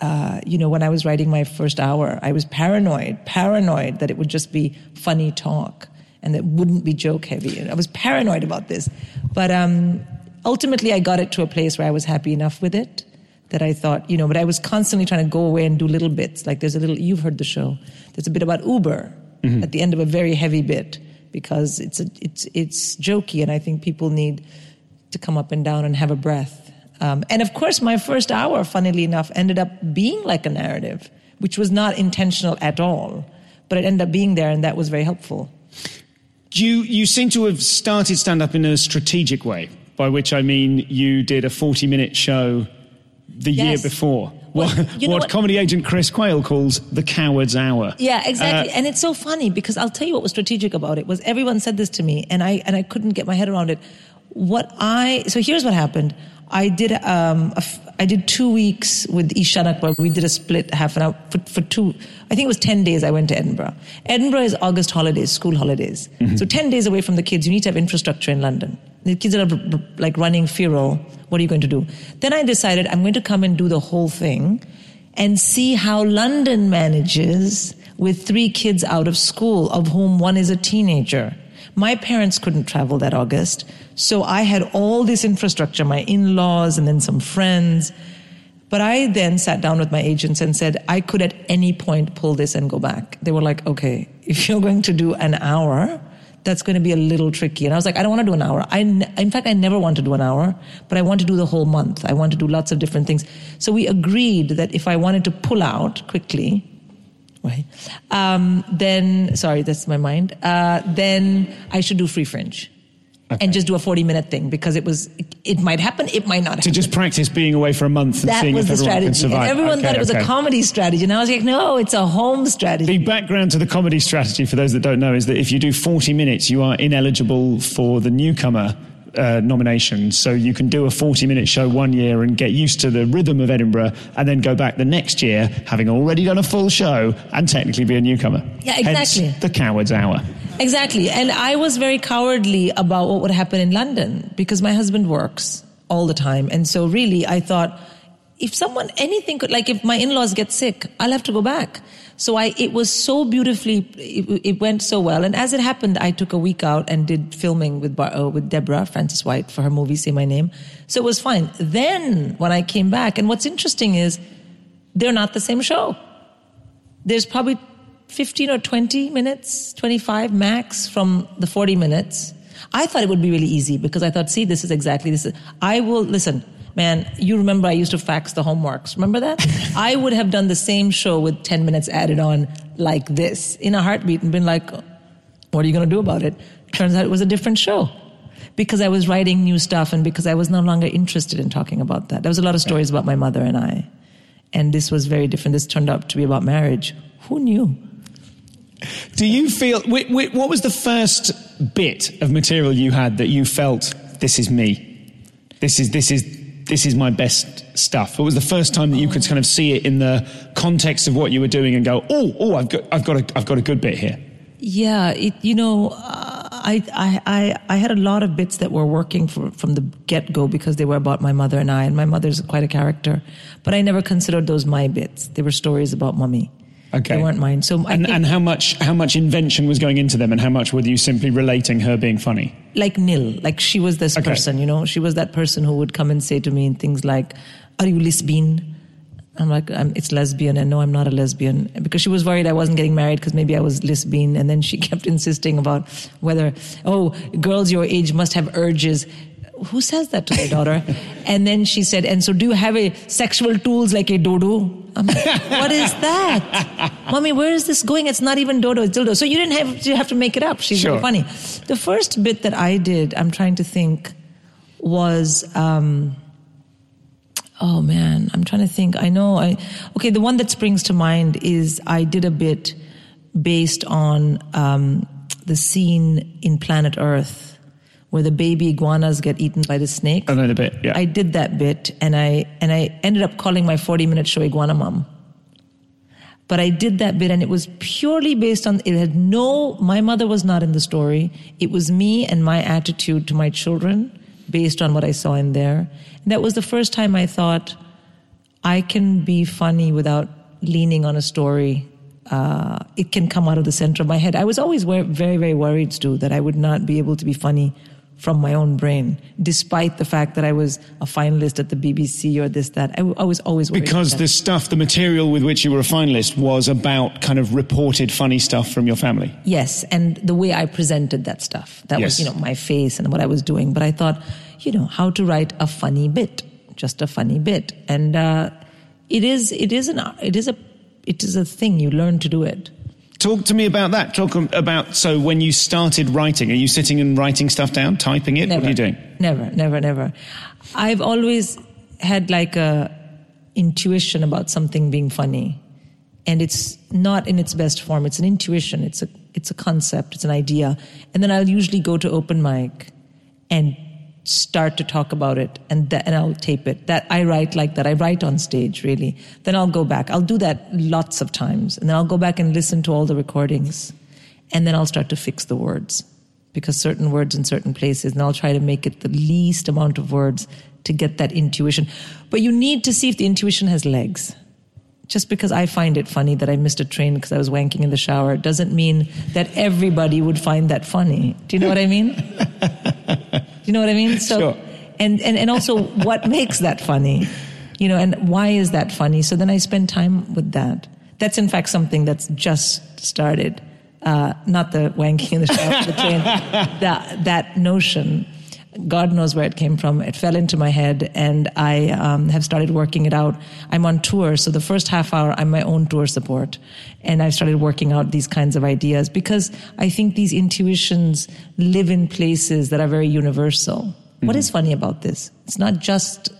uh, you know, when I was writing my first hour, I was paranoid, paranoid that it would just be funny talk and that wouldn't be joke heavy. And I was paranoid about this. But um, ultimately, I got it to a place where I was happy enough with it that I thought, you know, but I was constantly trying to go away and do little bits. Like there's a little, you've heard the show, there's a bit about Uber at the end of a very heavy bit because it's, a, it's, it's jokey and I think people need to come up and down and have a breath. Um, and of course, my first hour, funnily enough, ended up being like a narrative, which was not intentional at all, but it ended up being there, and that was very helpful. You, you seem to have started stand up in a strategic way, by which I mean you did a 40 minute show the year before. Well, what what what- comedy agent Chris Quayle calls the coward's hour. Yeah, exactly. Uh, and it's so funny because I'll tell you what was strategic about it was everyone said this to me and I and I couldn't get my head around it. What I so here's what happened. I did um a I did two weeks with Eshaan Akbar. We did a split half an hour for, for two. I think it was ten days. I went to Edinburgh. Edinburgh is August holidays, school holidays. So ten days away from the kids, you need to have infrastructure in London. The kids are like running Firo. What are you going to do? Then I decided I'm going to come and do the whole thing and see how London manages with three kids out of school, of whom one is a teenager. My parents couldn't travel that August, so I had all this infrastructure, my in laws and then some friends. But I then sat down with my agents and said, I could at any point pull this and go back. They were like, okay, if you're going to do an hour, that's going to be a little tricky. And I was like, I don't want to do an hour. I, in fact, I never want to do an hour, but I want to do the whole month. I want to do lots of different things. So we agreed that if I wanted to pull out quickly, right, um, then, sorry, that's my mind, uh, then I should do free fringe. And just do a 40 minute thing because it was, it, might happen, it might not To just practice being away for a month and that seeing was if the everyone strategy. And everyone Okay, thought it was okay. a comedy strategy. And I was like, no, it's a home strategy. The background to the comedy strategy, for those that don't know, is that if you do 40 minutes, you are ineligible for the newcomer uh, nomination. So you can do a 40 minute show one year and get used to the rhythm of Edinburgh and then go back the next year having already done a full show and technically be a newcomer. Yeah, exactly. Hence the coward's hour. Exactly. And I was very cowardly about what would happen in London because my husband works all the time. And so really I thought if someone anything could like if my in-laws get sick, I'll have to go back. So I it was so beautifully it, it went so well and as it happened I took a week out and did filming with Bar, uh, with Deborah Frances-White for her movie Say My Name. So it was fine. Then when I came back and what's interesting is they're not the same show there's probably 15 or 20 minutes, 25 max from the 40 minutes. I thought it would be really easy because I thought, see, this is exactly this. Is, I will listen, man. You remember I used to fax the homeworks. Remember that? (laughs) I would have done the same show with 10 minutes added on like this in a heartbeat and been like, what are you going to do about it? Turns out it was a different show because I was writing new stuff and because I was no longer interested in talking about that. There was a lot of stories about my mother and I. And this was very different. This turned out to be about marriage. Who knew? Do you feel, wh- wh- what was the first bit of material you had that you felt, this is me? This is, this is, this is my best stuff. It was the first time that you could kind of see it in the context of what you were doing and go, oh, oh, I've got, I've got a, I've got a good bit here? Yeah, it, you know, I, I, I, I had a lot of bits that were working for, from the get go because they were about my mother and I, and my mother's quite a character. But I never considered those my bits. They were stories about mummy. Okay. They weren't mine. So And, and how much, how much invention was going into them and how much were you simply relating her being funny? like nil, like she was this Okay. person, you know, she was that person who would come and say to me things like, "Are you lesbian?" I'm like, I'm, "It's lesbian," and no, I'm not a lesbian, because she was worried I wasn't getting married because maybe I was lesbian, and then she (laughs) kept insisting about whether, oh, girls your age must have urges. Who says that to their daughter? and then she said, and so do you have a sexual tools like a dodo? I'm like, what is that? Mommy, where is this going? It's not even dodo, it's dildo. So you didn't have to have to make it up. She's Sure. funny. The first bit that I did, I'm trying to think, was um, oh man, I'm trying to think. I know I okay, the one that springs to mind is I did a bit based on um, the scene in Planet Earth where the baby iguanas get eaten by the snake. I know the bit, yeah. I did that bit and I and I ended up calling my 40 minute show Iguana Mom. But I did that bit and it was purely based on it had no my mother was not in the story. It was me and my attitude to my children based on what I saw in there. And that was the first time I thought I can be funny without leaning on a story. Uh, it can come out of the center of my head. I was always very, very worried, Stu, that I would not be able to be funny from my own brain, despite the fact that I was a finalist at the BBC or this, that. I was always worried. Because the stuff, the material with which you were a finalist was about kind of reported funny stuff from your family. Yes, and the way I presented that stuff. That was, you know, my face and what I was doing. But I thought, you know, how to write a funny bit, just a funny bit. And uh, it is, it is an, it is a, it is a thing. You learn to do it. Talk to me about that. Talk um, about so when you started writing, are you sitting and writing stuff down, typing it? Never. What are you doing? Never, never, never. I've always had like a intuition about something being funny. And it's not in its best form. It's an intuition. It's a it's a concept. It's an idea. And then I'll usually go to open mic and start to talk about it and that, and I'll tape it. That I write like that. I write on stage really. Then I'll go back. I'll do that lots of times. And then I'll go back and listen to all the recordings. And then I'll start to fix the words because certain words in certain places and I'll try to make it the least amount of words to get that intuition. But you need to see if the intuition has legs. Just because I find it funny that I missed a train because I was wanking in the shower doesn't mean that everybody would find that funny. Do you know what I mean? (laughs) You know what I mean? So, Sure. and, and, and also what makes that funny? You know, and why is that funny? So then I spend time with that. That's in fact something that's just started. Uh, not the wanking in the shower, the train. (laughs) That, that notion. God knows where it came from. It fell into my head, and I um, have started working it out. I'm on tour, so the first half hour, I'm my own tour support. And I've started working out these kinds of ideas because I think these intuitions live in places that are very universal. What is funny about this? It's not just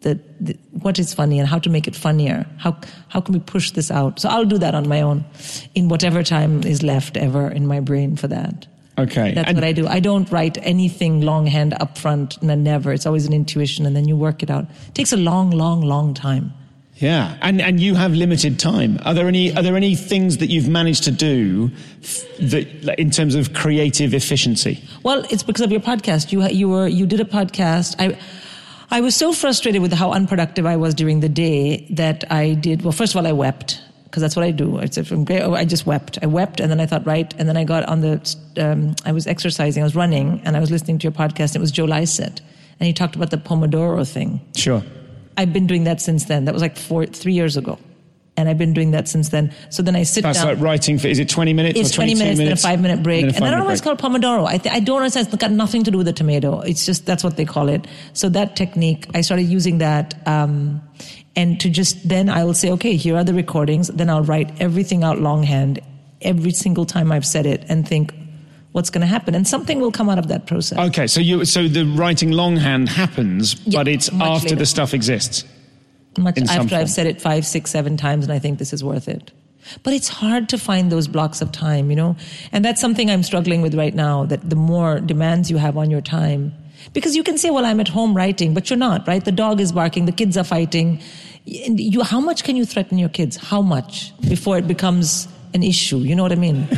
the, the what is funny and how to make it funnier. How how can we push this out? So I'll do that on my own, in whatever time is left ever in my brain for that. Okay. That's And- what I do. I don't write anything longhand up front, never. It's always an intuition, and then you work it out. It takes a long, long, long time. Yeah, and and you have limited time. Are there any are there any things that you've managed to do f- that in terms of creative efficiency? Well, it's because of your podcast. You you were you did a podcast. I I was so frustrated with how unproductive I was during the day that I did. Well, first of all, I wept because that's what I do. It's from great. I just wept. I wept, and then I thought, right. And then I got on the. Um, I was exercising. I was running, and I was listening to your podcast. It was Joe Lycett, and he talked about the Pomodoro thing. Sure. I've been doing that since then. That was like four, three years ago. And I've been doing that since then. So then I sit That's down. like writing for. Is it twenty minutes? It's or 20 22 minutes, then a five minute break. Then And I don't know why it's called Pomodoro. I, th- I don't understand. It's got nothing to do with the tomato. It's just, that's what they call it. So that technique, I started using that. Um, and to just, then I will say, okay, here are the recordings. Then I'll write everything out longhand every single time I've said it and think, what's going to happen? And something will come out of that process. Okay, so you so the writing longhand happens, Yeah, but it's after later. the stuff exists. much after form. I've said it five, six, seven times, and I think this is worth it. But it's hard to find those blocks of time, you know? And that's something I'm struggling with right now, that the more demands you have on your time. Because you can say, well, I'm at home writing, but you're not, right? The dog is barking, the kids are fighting. You, how much can you threaten your kids? How much before it becomes an issue? You know what I mean?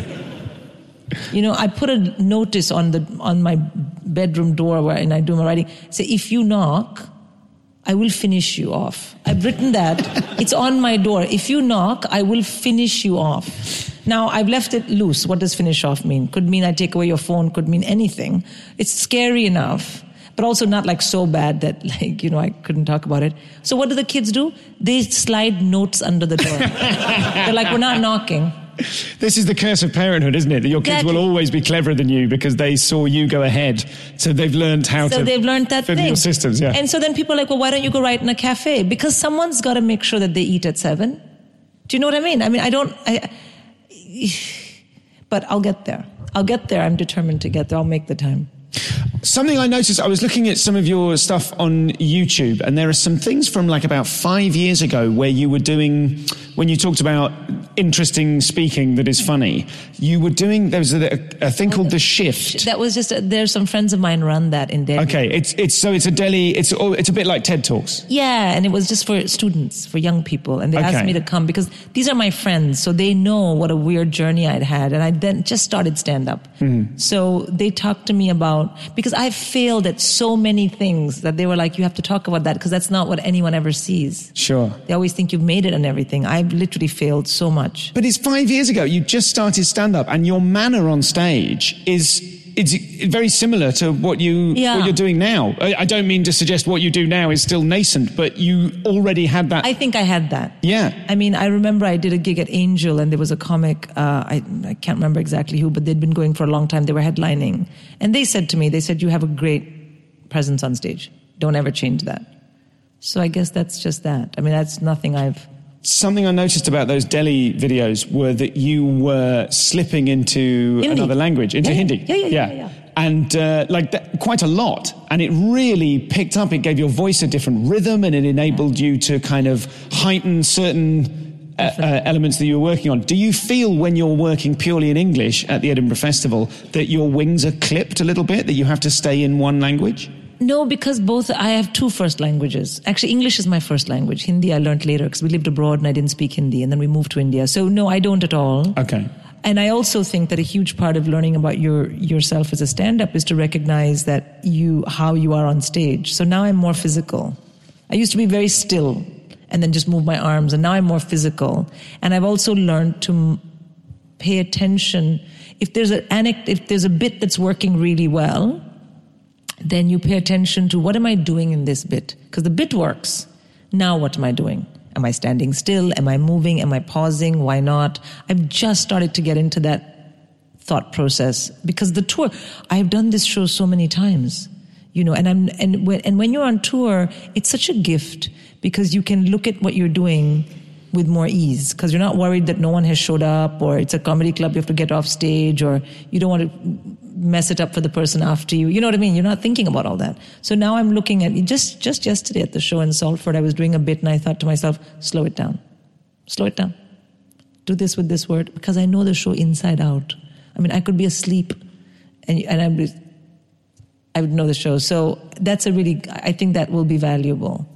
You know, I put a notice on the on my bedroom door where and I do my writing. Say, if you knock, I will finish you off. I've written that. it's on my door. If you knock, I will finish you off. Now, I've left it loose. What does finish off mean? Could mean I take away your phone, could mean anything. It's scary enough, but also not like so bad that, (laughs) like, you know, I couldn't talk about it. So, what do the kids do? They slide notes under the door. (laughs) They're like, we're not knocking. This is the curse of parenthood, isn't it? That your kids will always be cleverer than you because they saw you go ahead. So they've learned how to so they've learned that thing. your systems. Yeah. And so then people are like, well, why don't you go write in a cafe? Because someone's got to make sure that they eat at seven. Do you know what I mean? I mean, I don't. I, (sighs) but I'll get there. I'll get there. I'm determined to get there. I'll make the time. Something I noticed, I was looking at some of your stuff on YouTube, and there are some things from like about five years ago where you were doing, when you talked about interesting speaking that is funny, you were doing, there was a, a thing called The Shift. That was just. There's some friends of mine run that in Delhi. Okay, it's, it's, so it's a Delhi, it's, all- it's a bit like TED Talks. Yeah, and it was just for students, for young people, and they Okay. asked me to come because these are my friends, so they know what a weird journey I'd had, and I then just started stand up. Mm-hmm. So they talked to me about because I've failed at so many things that they were like, "You have to talk about that because that's not what anyone ever sees." Sure. They always think you've made it and everything. I've literally failed so much. But it's five years ago. You just started stand up, and your manner on stage is it's very similar to what you Yeah. what you're doing now. I, don't mean to suggest what you do now is still nascent, but you already had that. I think I had that. yeah. I mean, I remember I did a gig at Angel, and there was a comic. Uh, I, I can't remember exactly who, but they'd been going for a long time. They were headlining, and they said to me, "They said you have a great presence on stage. Don't ever change that." So I guess that's just that. I mean, that's nothing I've. Something I noticed about those Delhi videos were that you were slipping into Hindi. another language, into Yeah, yeah. Hindi. Yeah, yeah, yeah, yeah. And uh, like that, quite a lot. And it really picked up. It gave your voice a different rhythm and it enabled you to kind of heighten certain uh, uh, elements that you were working on. Do you feel when you're working purely in English at the Edinburgh Festival that your wings are clipped a little bit, that you have to stay in one language? No, because both I have two first languages. Actually, English is my first language. Hindi I learned later because we lived abroad and I didn't speak Hindi, and then we moved to India. So no, I don't at all. Okay. And I also think that a huge part of learning about your yourself as a stand-up is to recognize that you how you are on stage. So now I'm more physical. I used to be very still and then just move my arms, and now I'm more physical. And I've also learned to m- pay attention if there's an anec- if there's a bit that's working really well, then you pay attention to what am I doing in this bit because the bit works. Now what am I doing? Am I standing still? Am I moving? Am I pausing? Why not? I've just started to get into that thought process because the tour I've done this show so many times you know and I'm and when and when you're on tour it's such a gift because you can look at what you're doing with more ease because you're not worried that no one has showed up or it's a comedy club you have to get off stage or you don't want to mess it up for the person after you you know what i mean you're not thinking about all that so now i'm looking at just just yesterday at the show in salford i was doing a bit and i thought to myself slow it down slow it down do this with this word because I know the show inside out. I mean, I could be asleep and, and I would, I would know the show. So that's a really, I think that will be valuable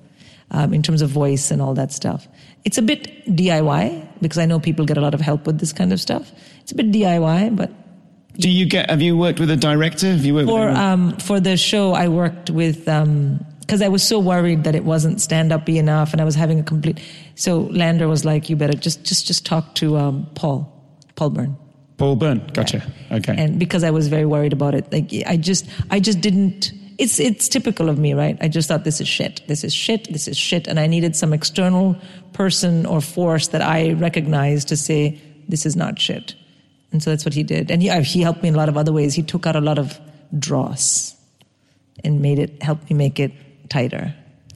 um, in terms of voice and all that stuff. It's a bit DIY because I know people get a lot of help with this kind of stuff. It's a bit DIY, but Do you get, have you worked with a director? Have you worked for um, for the show, I worked with because I was so worried that it wasn't stand up be enough, and I was having a complete. So Lander was like, "You better just just just talk to um, Paul, Paul Byrne." Paul Byrne. Gotcha. Okay. And because I was very worried about it, like I just I just didn't. It's it's typical of me, right? I just thought this is shit. This is shit. This is shit, and I needed some external person or force that I recognized to say this is not shit. And so that's what he did. And he uh, he helped me in a lot of other ways. He took out a lot of dross and made it helped me make it tighter.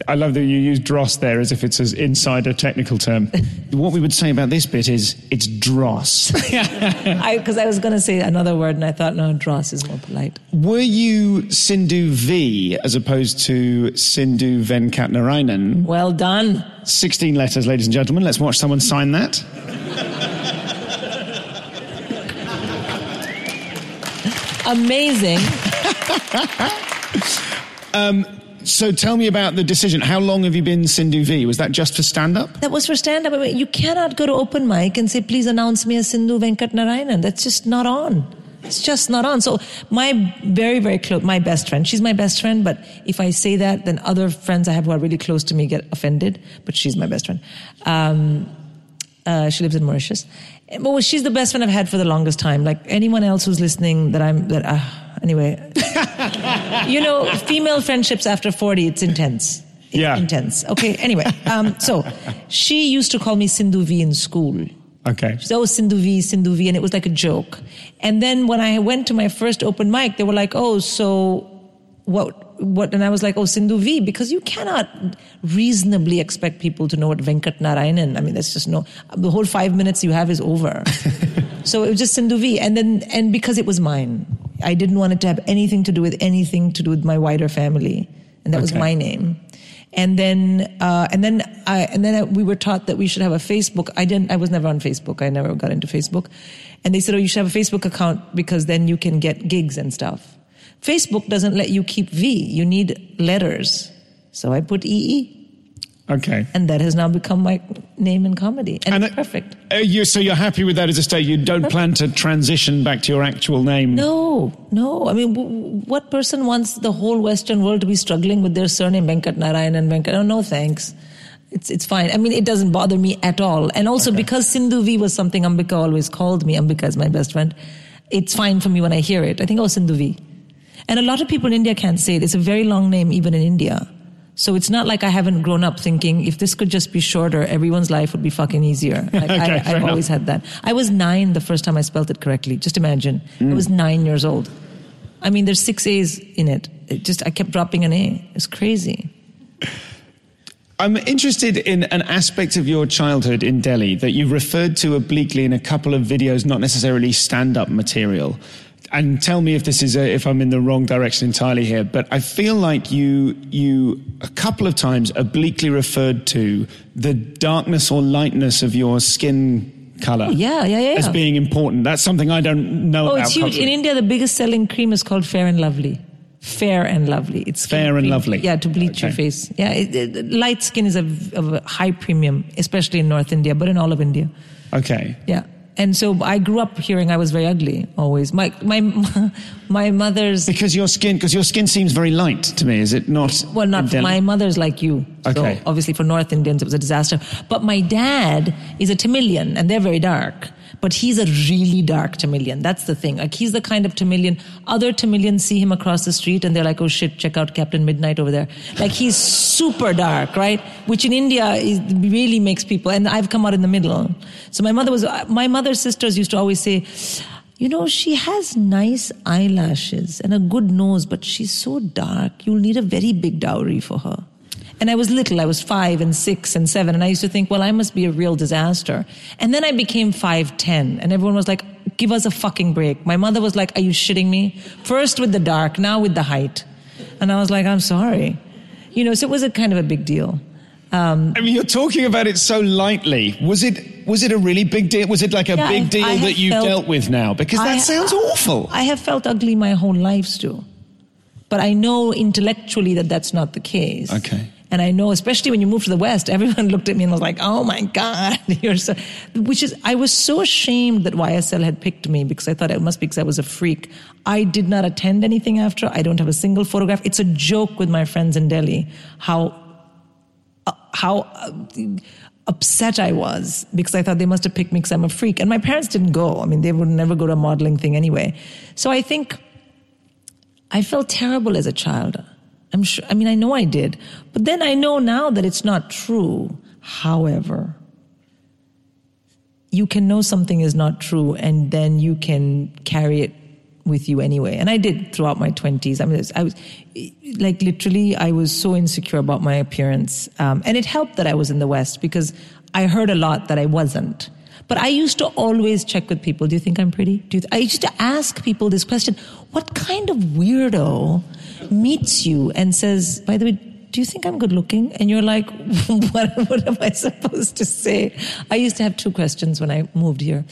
I love that you use dross there as if it's an insider technical term. (laughs) what we would say about this bit is it's dross. (laughs) Because I, was going to say another word, and I thought no, dross is more polite. Were you Sindhu V as opposed to Sindhu Venkatanarayanan? Well done. 16 letters, ladies and gentlemen. Let's watch someone sign that. (laughs) Amazing. So tell me about the decision. How long have you been Sindhu V? Was that just for stand up? That was for stand up. You cannot go to open mic and say, please announce me as Sindhu Venkat Narayanan. That's just not on. It's just not on. So my very, very close, my best friend, she's my best friend, but if I say that, then other friends I have who are really close to me get offended, but she's my best friend. Um, uh, she lives in Mauritius. Well, she's the best friend I've had for the longest time. Like anyone else who's listening that I'm, that, uh, anyway. (laughs) you know, female friendships after 40, it's intense. It's Yeah. intense. Okay, anyway. Um, so she used to call me Sindhu V in school. Okay. She said, oh, Sindhu V, Sindhu V, and it was like a joke. And then when I went to my first open mic, they were like, oh, so what, what, and I was like, oh, Sindhu V, because you cannot reasonably expect people to know what Venkat Narayanan, I mean, that's just no, the whole five minutes you have is over. (laughs) so it was just Sindhu V. And then, and because it was mine, I didn't want it to have anything to do with anything to do with my wider family. And that was my name. And then, uh, and then, I, and then I, we were taught that we should have a Facebook. I didn't. I was never on Facebook. I never got into Facebook. And they said, "Oh, you should have a Facebook account because then you can get gigs and stuff." Facebook doesn't let you keep V. You need letters. So I put EE, Okay. and that has now become my name in comedy, and, And it's perfect. Uh, you, so you're happy with that as a state? You don't plan to transition back to your actual name? No, no. I mean, w- what person wants the whole Western world to be struggling with their surname Venkat Narayan and Venkat? Oh, no, thanks. It's it's fine. I mean, it doesn't bother me at all. And also because Sindhu V was something Ambika always called me. Ambika is my best friend. It's fine for me when I hear it. I think oh Sindhu V. And a lot of people in India can't say it. It's a very long name even in India. So it's not like I haven't grown up thinking if this could just be shorter, everyone's life would be fucking easier. (laughs) Like Okay, I, I've enough. always had that. I was nine the first time I spelled it correctly. Just imagine. I was mm. nine years old. I mean, there's six A's in it. It just, I kept dropping an A. It's crazy. I'm interested in an aspect of your childhood in Delhi that you referred to obliquely in a couple of videos, not necessarily stand-up material. And tell me if this is a, if I'm in the wrong direction entirely here. But I feel like you you a couple of times obliquely referred to the darkness or lightness of your skin color. Oh, yeah, yeah, yeah, As being important. That's something I don't know Oh, about. it's huge. In. India, the biggest selling cream is called Fair and Lovely. Fair and Lovely. It's Fair and cream. Lovely. Yeah, to bleach your face. Yeah, it, it, light skin is a, of a high premium, especially in North India, but in all of India. Okay. Yeah. And so I grew up hearing I was very ugly always. My my (laughs) my mother's Because your skin, because your skin seems very light to me, is it not? well, not my mother's like you. So Okay. obviously for North Indians it was a disaster. But my dad is a Tamilian and they're very dark. But he's a really dark Tamilian. That's the thing. Like he's the kind of Tamilian. Other Tamilians see him across the street and they're like, "Oh shit, check out Captain Midnight over there." Like he's super dark, right? Which in India is, really makes people. And I've come out in the middle. So my mother was. My mother's sisters used to always say. You know, she has nice eyelashes and a good nose, but she's so dark. You'll need a very big dowry for her. And I was little, I was five and six and seven, and I used to think, well, I must be a real disaster. And then I became 5'10, and everyone was like, give us a fucking break. My mother was like, are you shitting me? First with the dark, now with the height. And I was like, I'm sorry. You know, so it was a kind of a big deal. Um, I mean, you're talking about it so lightly. Was it was it a really big deal? Was it like a Yeah, big I- deal I that you felt- dealt with now? Because that I- sounds awful. I have felt ugly my whole life, Stu. But I know intellectually that that's not the case. Okay. And I know, especially when you move to the West, everyone (laughs) looked at me and was like, oh my God, (laughs) you're so, which is, I was so ashamed that YSL had picked me because I thought it must be because I was a freak. I did not attend anything after. I don't have a single photograph. It's a joke with my friends in Delhi how, uh, how uh, upset I was because I thought they must have picked me because I'm a freak. And my parents didn't go. I mean, they would never go to a modeling thing anyway. So I think I felt terrible as a child. I'm sure, I mean, I know I did. But then I know now that it's not true. However, you can know something is not true and then you can carry it with you anyway. And I did throughout my 20s. I mean, I was like literally, I was so insecure about my appearance. Um, and it helped that I was in the West because I heard a lot that I wasn't. But I used to always check with people. Do you think I'm pretty? Do th- I used to ask people this question: What kind of weirdo meets you and says, "By the way, do you think I'm good looking?" And you're like, (laughs) "What? What am I supposed to say?" I used to have two questions when I moved here: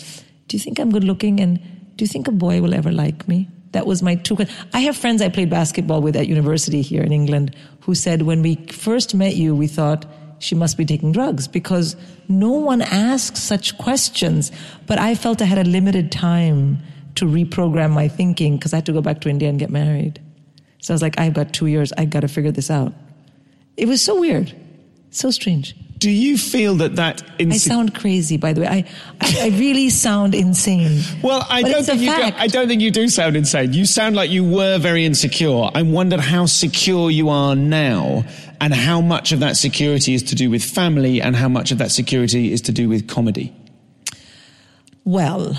Do you think I'm good looking? And do you think a boy will ever like me? That was my two questions. I have friends I played basketball with at university here in England who said when we first met you, we thought she must be taking drugs because no one asks such questions. But I felt I had a limited time to reprogram my thinking because I had to go back to India and get married. So I was like, I've got two years. I've got to figure this out. It was so weird, so strange. Do you feel that that I sound crazy, by the way. I, I, I really sound insane. Well, I But don't think you do. I don't think you do sound insane. You sound like you were very insecure. I wondered how secure you are now and how much of that security is to do with family and how much of that security is to do with comedy. Well,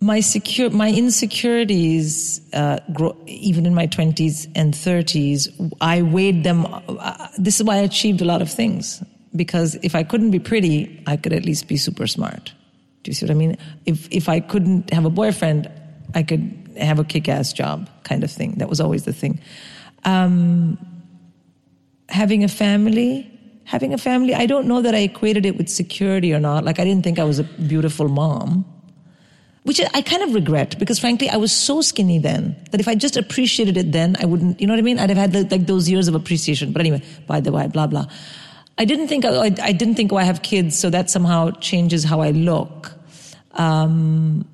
my secure, my insecurities, uh, grow, even in my twenties and thirties, I weighed them. Uh, this is why I achieved a lot of things because if I couldn't be pretty, I could at least be super smart. Do you see what I mean? If if I couldn't have a boyfriend, I could have a kick-ass job, kind of thing. That was always the thing. Um, having a family, having a family, I don't know that I equated it with security or not. Like I didn't think I was a beautiful mom which I kind of regret because frankly, I was so skinny then that if I just appreciated it then, I wouldn't, you know what I mean? I'd have had like those years of appreciation. But anyway, by the way, blah, blah. I didn't think, I, I didn't think, oh, I have kids, so that somehow changes how I look. Um,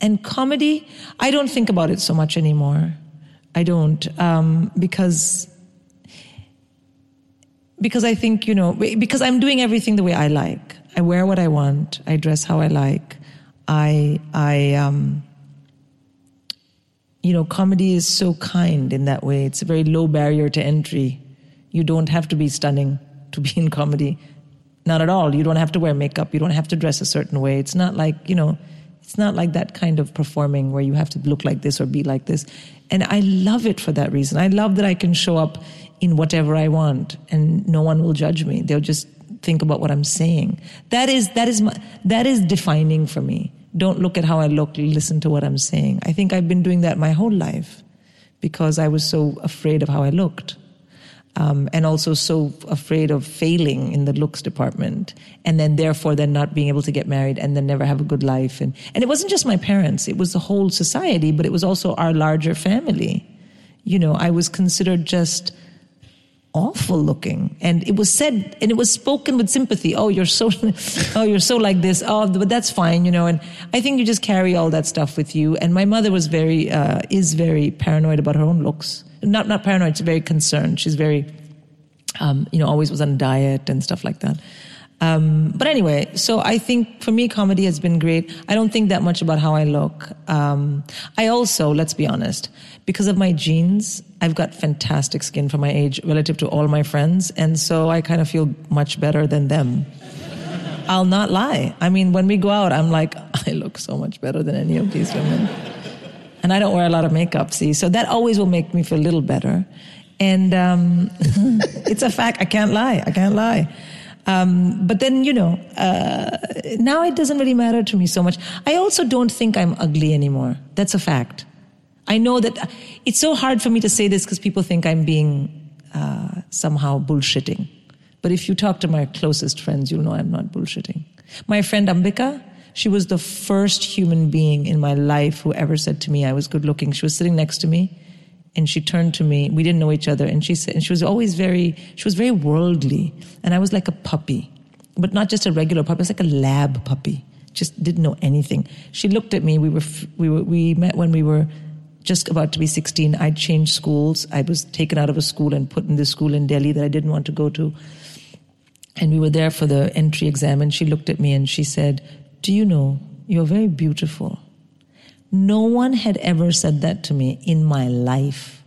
and comedy, I don't think about it so much anymore. I don't, um, because because I think you know because I'm doing everything the way I like. I wear what I want. I dress how I like. I I um you know comedy is so kind in that way. It's a very low barrier to entry. You don't have to be stunning to be in comedy. Not at all. You don't have to wear makeup. You don't have to dress a certain way. It's not like, you know, it's not like that kind of performing where you have to look like this or be like this. And I love it for that reason. I love that I can show up in whatever I want and no one will judge me. They'll just think about what I'm saying. That is, that is, my, that is defining for me. Don't look at how I look, listen to what I'm saying. I think I've been doing that my whole life because I was so afraid of how I looked. Um, and also so afraid of failing in the looks department and then therefore then not being able to get married and then never have a good life and and it wasn't just my parents it was the whole society but it was also our larger family you know i was considered just awful looking. And it was said and it was spoken with sympathy. Oh you're so (laughs) oh you're so like this. Oh but that's fine you know and i think you just carry all that stuff with you. And my mother was very uh, is very paranoid about her own looks. Not not paranoid she's very concerned. She's very um, you know always was on diet and stuff like that. Um, but anyway, so I think for me, comedy has been great. I don't think that much about how I look. Um, I also, let's be honest, because of my genes, I've got fantastic skin for my age relative to all my friends. And so I kind of feel much better than them. I'll not lie. I mean, when we go out, I'm like, (laughs) I look so much better than any of these women. And I don't wear a lot of makeup, see? So that always will make me feel a little better. And um, (laughs) it's a fact. I can't lie. I can't lie. Um, but then, you know, uh, now it doesn't really matter to me so much. I also don't think I'm ugly anymore. That's a fact. I know that it's so hard for me to say this because people think I'm being uh, somehow bullshitting. But if you talk to my closest friends, you'll know I'm not bullshitting. My friend Ambika, she was the first human being in my life who ever said to me I was good looking. She was sitting next to me and she turned to me. We didn't know each other, and she said, and she was always very, she was very worldly, and I was like a puppy, but not just a regular puppy. I was like a lab puppy. Just didn't know anything. She looked at me. We were, we were, we met when we were just about to be 16. I'd changed schools. I was taken out of a school and put in this school in Delhi that I didn't want to go to. And we were there for the entry exam, and she looked at me and she said, "Do you know you're very beautiful?" No one had ever said that to me in my life.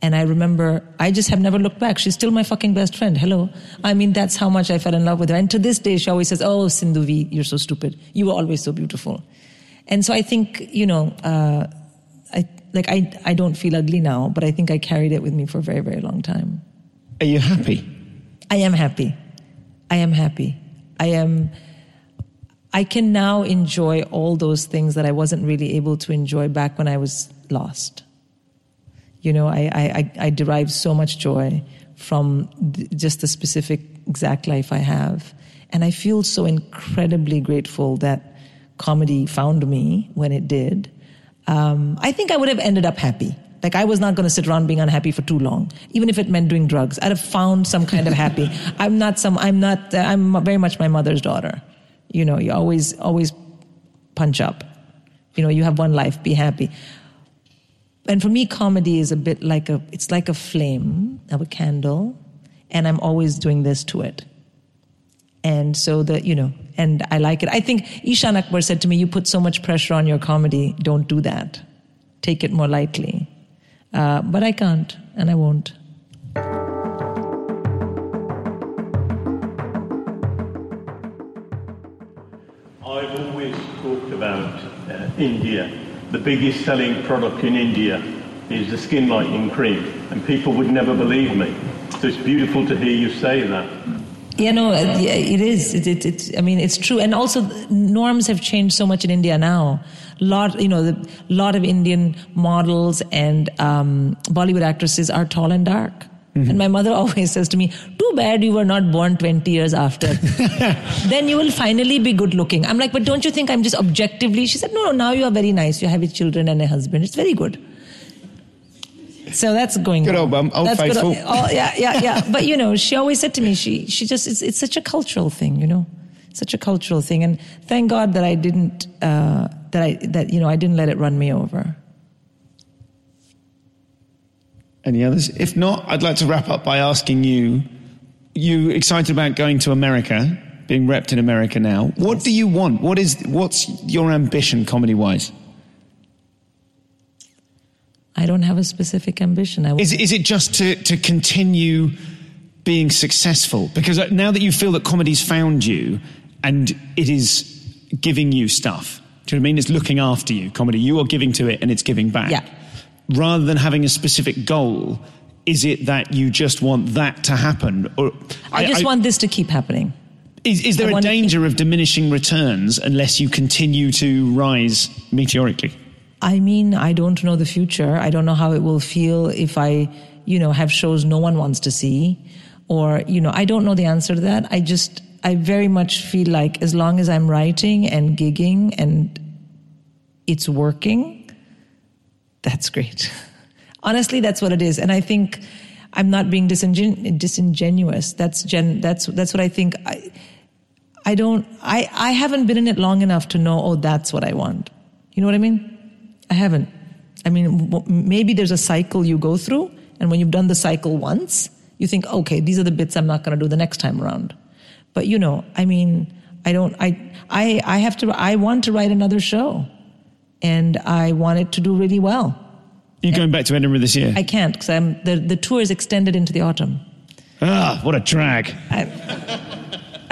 And I remember, I just have never looked back. She's still my fucking best friend. Hello. I mean, that's how much I fell in love with her. And to this day, she always says, Oh, Sindhu V, you're so stupid. You were always so beautiful. And so I think, you know, uh, I, like, I, I don't feel ugly now, but I think I carried it with me for a very, very long time. Are you happy? I am happy. I am happy. I am, I can now enjoy all those things that I wasn't really able to enjoy back when I was lost. You know, I, I, I derive so much joy from just the specific exact life I have. And I feel so incredibly grateful that comedy found me when it did. Um, I think I would have ended up happy. Like I was not going to sit around being unhappy for too long, even if it meant doing drugs. I'd have found some kind of happy. (laughs) I'm not some. I'm not. I'm very much my mother's daughter. You know, you always, always punch up. You know, you have one life, be happy. And for me, comedy is a bit like a, it's like a flame of a candle, and I'm always doing this to it. And so that, you know, and I like it. I think Eshaan Akbar said to me, You put so much pressure on your comedy, don't do that. Take it more lightly. Uh, but I can't, and I won't. I've always talked about uh, India. The biggest selling product in India is the skin lightening cream, and people would never believe me. So it's beautiful to hear you say that. Yeah, no, uh, yeah, it is. It, it, it, I mean, it's true, and also norms have changed so much in India now. Lot, you know, the lot of Indian models and um, Bollywood actresses are tall and dark. Mm-hmm. And my mother (laughs) always says to me, "Too bad you were not born twenty years after. (laughs) then you will finally be good looking." I'm like, "But don't you think I'm just objectively?" She said, "No, no. Now you are very nice. You have children and a husband. It's very good." So that's going good on. old, um, old that's faithful. Good, oh, yeah, yeah, yeah. but you know, she always said to me, she she just it's, it's such a cultural thing, you know, such a cultural thing, and thank God that I didn't uh, that I that you know I didn't let it run me over. Any others? If not, I'd like to wrap up by asking you: You excited about going to America, being repped in America now? What Yes. do you want? What is what's your ambition, comedy wise? I don't have a specific ambition. I Is it, is it just to, to continue being successful? Because uh, now that you feel that comedy's found you and it is giving you stuff, do you know what I mean? It's looking after you, comedy. You are giving to it and it's giving back. Yeah. Rather than having a specific goal, is it that you just want that to happen? Or I just want this to keep happening. Is, is there I a danger of diminishing returns unless you continue to rise meteorically? I mean, I don't know the future. I don't know how it will feel if I, you know, have shows no one wants to see. Or, you know, I don't know the answer to that. I just, I very much feel like as long as I'm writing and gigging and it's working, that's great. (laughs) Honestly, that's what it is. And I think I'm not being disingen- disingenuous. That's gen, that's, that's what I think. I, I don't, I, I haven't been in it long enough to know, oh, that's what I want. You know what I mean? I haven't. I mean, maybe there's a cycle you go through, and when you've done the cycle once, you think, okay, these are the bits I'm not going to do the next time around. But you know, I mean, I don't. I I I have to. I want to write another show, and I want it to do really well. You're going back to Edinburgh this year? I can't because I'm the the tour is extended into the autumn. ah, what a drag. I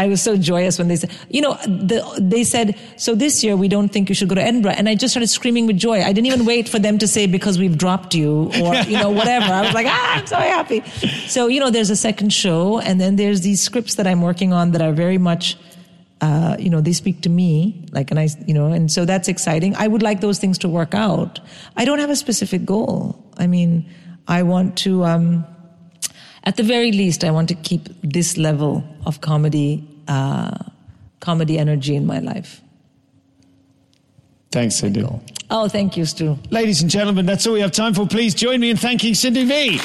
was so joyous when they said, you know, the, they said, so this year we don't think you should go to Edinburgh. And I just started screaming with joy. I didn't even wait for them to say because we've dropped you or, you know, whatever. I was like, ah, I'm so happy. So, you know, there's a second show and then there's these scripts that I'm working on that are very much, uh, you know, they speak to me, like, and I, you know, and so that's exciting. I would like those things to work out. I don't have a specific goal. I mean, I want to, um, at the very least, I want to keep this level of comedy, uh, comedy energy in my life. Thanks, Sindhu. Oh, thank you, Stu. Ladies and gentlemen, that's all we have time for. Please join me in thanking Sindhu Vee.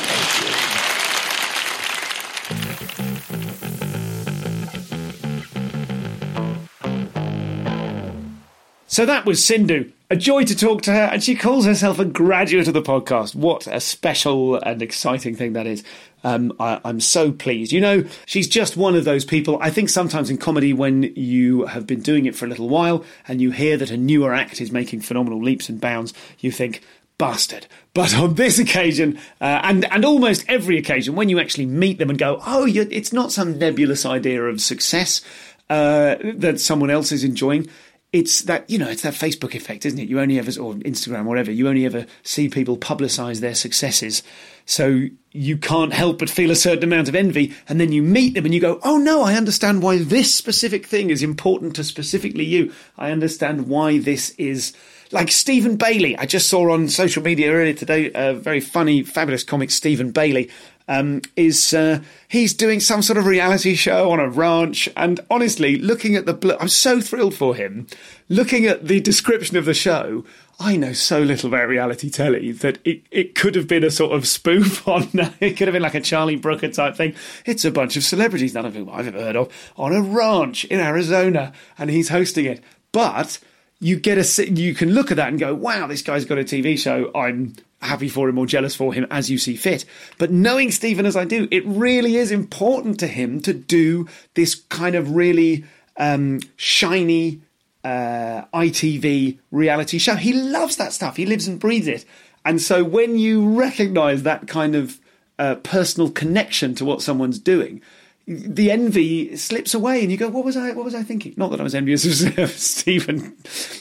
So that was Sindhu. A joy to talk to her, and she calls herself a graduate of the podcast. What a special and exciting thing that is. Um, I, I'm so pleased. You know, she's just one of those people. I think sometimes in comedy, when you have been doing it for a little while and you hear that a newer act is making phenomenal leaps and bounds, you think, bastard. But on this occasion, uh, and and almost every occasion, when you actually meet them and go, oh, it's not some nebulous idea of success uh, that someone else is enjoying. It's that you know, it's that Facebook effect, isn't it? You only ever, or Instagram, whatever. You only ever see people publicise their successes, so you can't help but feel a certain amount of envy. And then you meet them and you go, "Oh no, I understand why this specific thing is important to specifically you. I understand why this is." like Stephen Bailey. I just saw on social media earlier today a very funny, fabulous comic, Stephen Bailey. Um, is uh, he's doing some sort of reality show on a ranch? And honestly, looking at the, bl- I'm so thrilled for him. Looking at the description of the show, I know so little about reality telly that it, it could have been a sort of spoof (laughs) on. it could have been like a Charlie Brooker type thing. It's a bunch of celebrities, none of whom I've ever heard of, on a ranch in Arizona, and he's hosting it. But you get a you can look at that and go, wow, this guy's got a TV show. I'm happy for him or jealous for him as you see fit. But knowing Stephen as I do, it really is important to him to do this kind of really um, shiny uh, ITV reality show. He loves that stuff. He lives and breathes it. And so when you recognise that kind of uh, personal connection to what someone's doing, the envy slips away, and you go, "What was I? What was I thinking?" Not that I was envious of (laughs) Stephen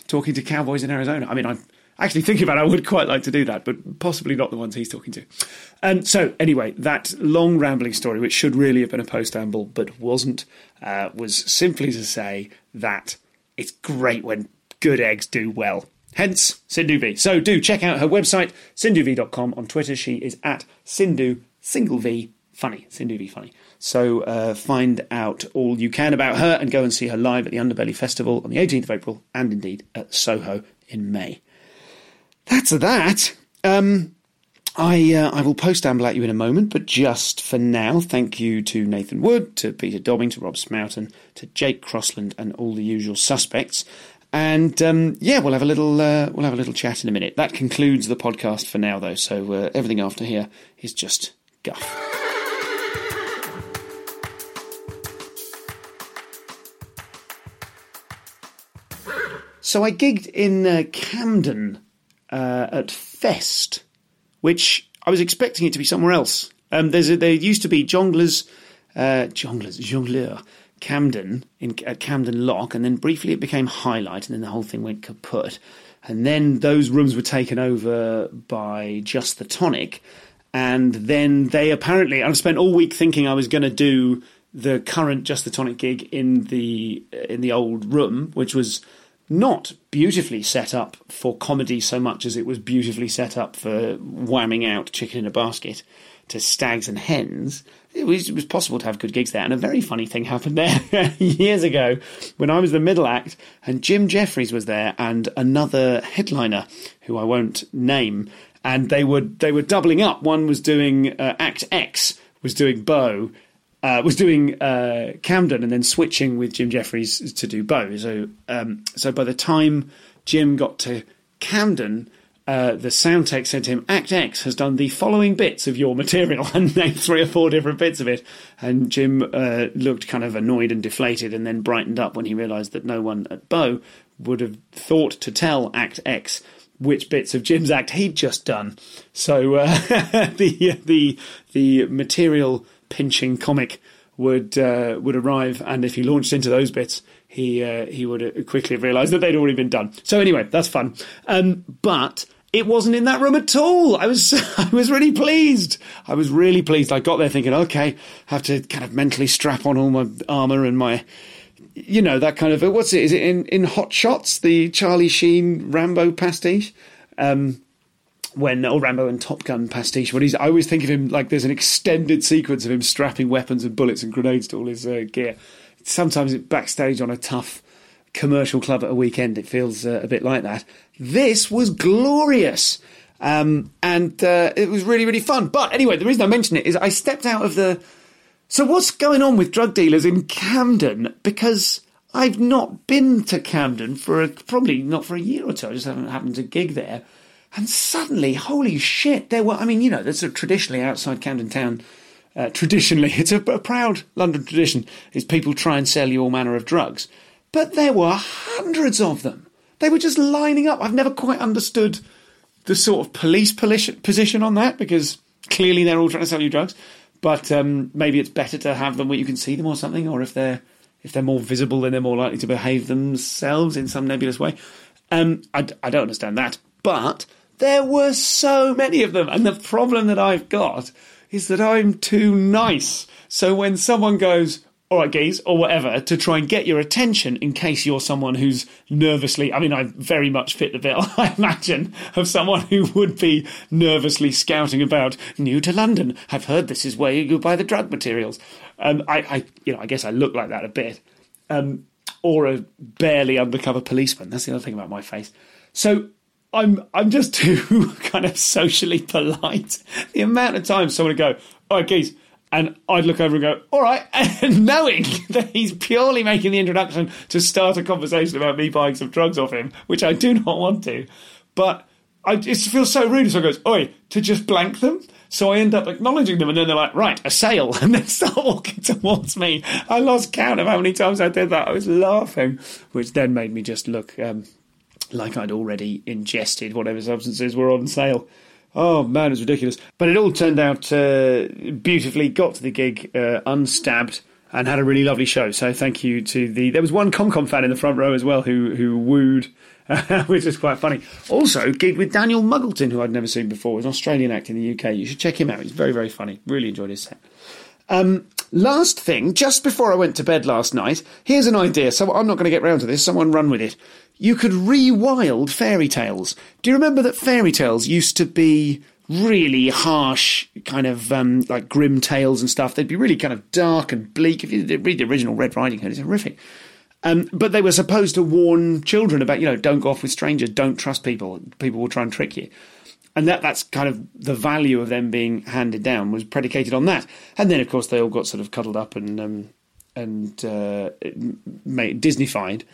talking to cowboys in Arizona. I mean, I'm actually thinking about. It, I would quite like to do that, but possibly not the ones he's talking to. And so, anyway, that long rambling story, which should really have been a post-amble but wasn't, uh, was simply to say that it's great when good eggs do well. Hence, Sindhu Vee. So do check out her website, sindhuvee.com. On Twitter, she is at Sindhu, single V, funny. Sindhu V, funny. So uh, find out all you can about her and go and see her live at the Underbelly Festival on the 18th of April and indeed at Soho in May. That's that. Um, I uh, I will post amble at you in a moment, but just for now, thank you to Nathan Wood, to Peter Dobbing, to Rob Smouton, to Jake Crossland, and all the usual suspects. And um, yeah, we'll have a little uh, we'll have a little chat in a minute. That concludes the podcast for now, though. So uh, everything after here is just guff. So I gigged in uh, Camden uh, at Fest, which I was expecting it to be somewhere else. Um, there's a, there used to be Jongleurs, uh, Jongleurs, Jongleur, Camden in at Camden Lock, and then briefly it became Highlight, and then the whole thing went kaput. And then those rooms were taken over by Just the Tonic, and then they apparently. I spent all week thinking I was going to do the current Just the Tonic gig in the in the old room, which was not beautifully set up for comedy so much as it was beautifully set up for whamming out chicken in a basket to stags and hens. It was, it was possible to have good gigs there. And a very funny thing happened there (laughs) years ago when I was the middle act and Jim Jefferies was there and another headliner who I won't name. And they were, they were doubling up. One was doing uh, Act X, was doing Bow, uh, was doing uh, Camden and then switching with Jim Jefferies to do Bow. So, um, so by the time Jim got to Camden, uh, the sound tech said to him, Act X has done the following bits of your material (laughs) and named three or four different bits of it. And Jim uh, looked kind of annoyed and deflated and then brightened up when he realised that no one at Bow would have thought to tell Act X which bits of Jim's act he'd just done. So uh, (laughs) the the the material pinching comic would uh, would arrive, and if he launched into those bits, he uh, he would quickly have realised that they'd already been done. So anyway, that's fun. Um, but it wasn't in that room at all. I was (laughs) I was really pleased. I was really pleased. I got there thinking, okay, I have to kind of mentally strap on all my armour and my you know that kind of what's it? Is it in in Hot Shots, the Charlie Sheen Rambo pastiche? Um, when or Rambo and Top Gun pastiche. When he's, I always think of him like there's an extended sequence of him strapping weapons and bullets and grenades to all his uh, gear. Sometimes backstage on a tough commercial club at a weekend. It feels uh, a bit like that. This was glorious. Um, and uh, it was really, really fun. But anyway, the reason I mention it is I stepped out of the. So, what's going on with drug dealers in Camden? Because I've not been to Camden for a, probably not for a year or two. I just haven't happened to gig there. And suddenly, holy shit, there were, I mean, you know, there's a traditionally outside Camden Town, uh, traditionally, it's a, a proud London tradition, is people try and sell you all manner of drugs. But there were hundreds of them. They were just lining up. I've never quite understood the sort of police position on that because clearly they're all trying to sell you drugs. But um, maybe it's better to have them where you can see them or something, or if they're if they're more visible, then they're more likely to behave themselves in some nebulous way. Um, I, I don't understand that, but there were so many of them. And the problem that I've got is that I'm too nice. So when someone goes, all right, gaze, or whatever, to try and get your attention in case you're someone who's nervously, I mean, I very much fit the bill, (laughs) I imagine, of someone who would be nervously scouting about, new to London, I've heard this is where you go buy the drug materials. Um, I, I, you know, I guess I look like that a bit. Um, or a barely undercover policeman. That's the other thing about my face. So I'm I'm just too (laughs) kind of socially polite. The amount of times someone would go, "All right, geez," and I'd look over and go, "All right," (laughs) and knowing that he's purely making the introduction to start a conversation about me buying some drugs off him, which I do not want to, but I just feel so rude. So I goes, "Oi," to just blank them. So I end up acknowledging them, and then they're like, "Right, a sale," (laughs) and they start walking towards me. I lost count of how many times I did that. I was laughing, which then made me just look um, like I'd already ingested whatever substances were on sale. Oh man, it's ridiculous. But it all turned out uh, beautifully. Got to the gig uh, unstabbed and had a really lovely show. So thank you to the. There was one ComCom fan in the front row as well who who wooed, (laughs) which is quite funny. Also, gig with Daniel Muggleton, who I'd never seen before. He's an Australian actor in the UK. You should check him out. He's very very funny. Really enjoyed his set. Um, last thing, just before I went to bed last night, here's an idea. So I'm not going to get round to this. Someone run with it. You could rewild fairy tales. Do you remember that fairy tales used to be really harsh, kind of um, like grim tales and stuff? They'd be really kind of dark and bleak. If you read the original Red Riding Hood, it's horrific. Um, but they were supposed to warn children about, you know, don't go off with strangers, don't trust people. People will try and trick you and that that's kind of the value of them being handed down was predicated on that. And then, of course, they all got sort of cuddled up and um, and uh, Disneyfied.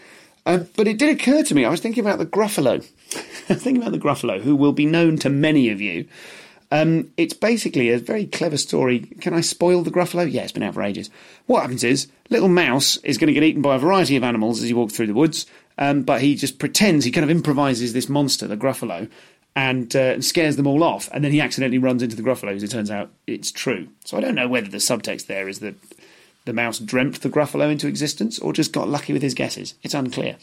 Uh, but it did occur to me. I was thinking about the Gruffalo. (laughs) thinking about the Gruffalo, who will be known to many of you. Um, it's basically a very clever story. Can I spoil the Gruffalo? Yeah, it's been out for ages. What happens is, little mouse is going to get eaten by a variety of animals as he walks through the woods, um, but he just pretends, he kind of improvises this monster, the Gruffalo, and uh, scares them all off. And then he accidentally runs into the Gruffalo, as it turns out it's true. So I don't know whether the subtext there is that the mouse dreamt the Gruffalo into existence or just got lucky with his guesses. It's unclear.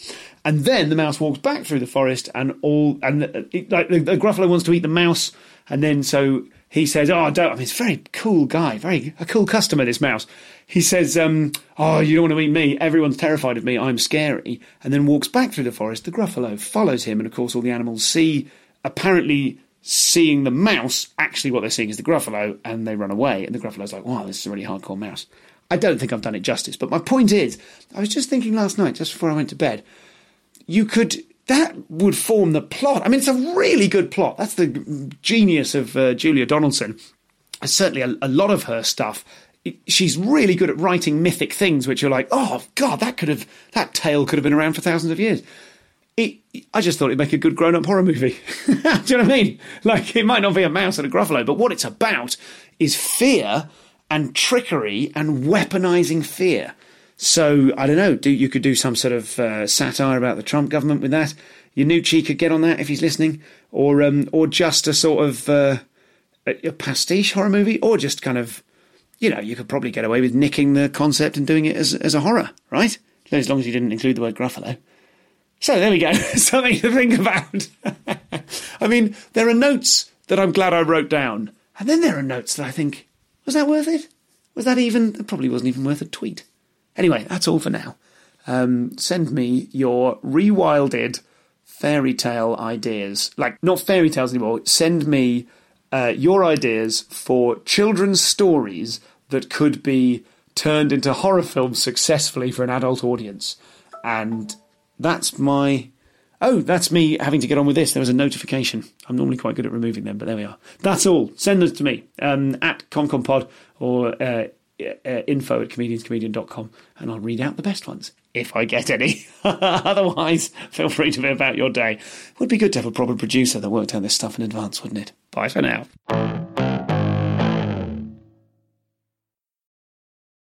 And then the mouse walks back through the forest, and all and the, like the, the Gruffalo wants to eat the mouse, and then so he says, "Oh, I don't." I mean, it's a very cool guy, very a cool customer. This mouse. He says, um, "Oh, you don't want to eat me. Everyone's terrified of me. I'm scary." And then walks back through the forest. The Gruffalo follows him, and of course, all the animals see apparently seeing the mouse, actually what they're seeing is the Gruffalo, and they run away. And the Gruffalo's like, wow, this is a really hardcore mouse. I don't think I've done it justice, but my point is, I was just thinking last night, just before I went to bed, you could, that would form the plot. I mean, it's a really good plot. That's the genius of uh, Julia Donaldson. Certainly a, a lot of her stuff she's really good at writing mythic things which are like oh god that could have that tale could have been around for thousands of years it, I just thought it'd make a good grown up horror movie. (laughs) Do you know what I mean? Like, it might not be a mouse and a Gruffalo, but what it's about is fear and trickery and weaponizing fear. So, I don't know, do, you could do some sort of uh, satire about the Trump government with that. Iannucci could get on that if he's listening, or um, or just a sort of uh, a, pastiche horror movie, or just kind of, you know, you could probably get away with nicking the concept and doing it as, as a horror, right? As long as you didn't include the word Gruffalo. So there we go. (laughs) Something to think about. (laughs) I mean, there are notes that I'm glad I wrote down. And then there are notes that I think, was that worth it? Was that even, it probably wasn't even worth a tweet. Anyway, that's all for now. Um, send me your rewilded fairy tale ideas. Like, not fairy tales anymore. Send me uh, your ideas for children's stories that could be turned into horror films successfully for an adult audience. And that's my. Oh, that's me having to get on with this. There was a notification. I'm normally quite good at removing them, but there we are. That's all. Send those to me um, at ComComPod or uh, uh, info at comedianscomedian.com and I'll read out the best ones if I get any. (laughs) Otherwise, feel free to be about your day. Would be good to have a proper producer that worked out this stuff in advance, wouldn't it? Bye for now.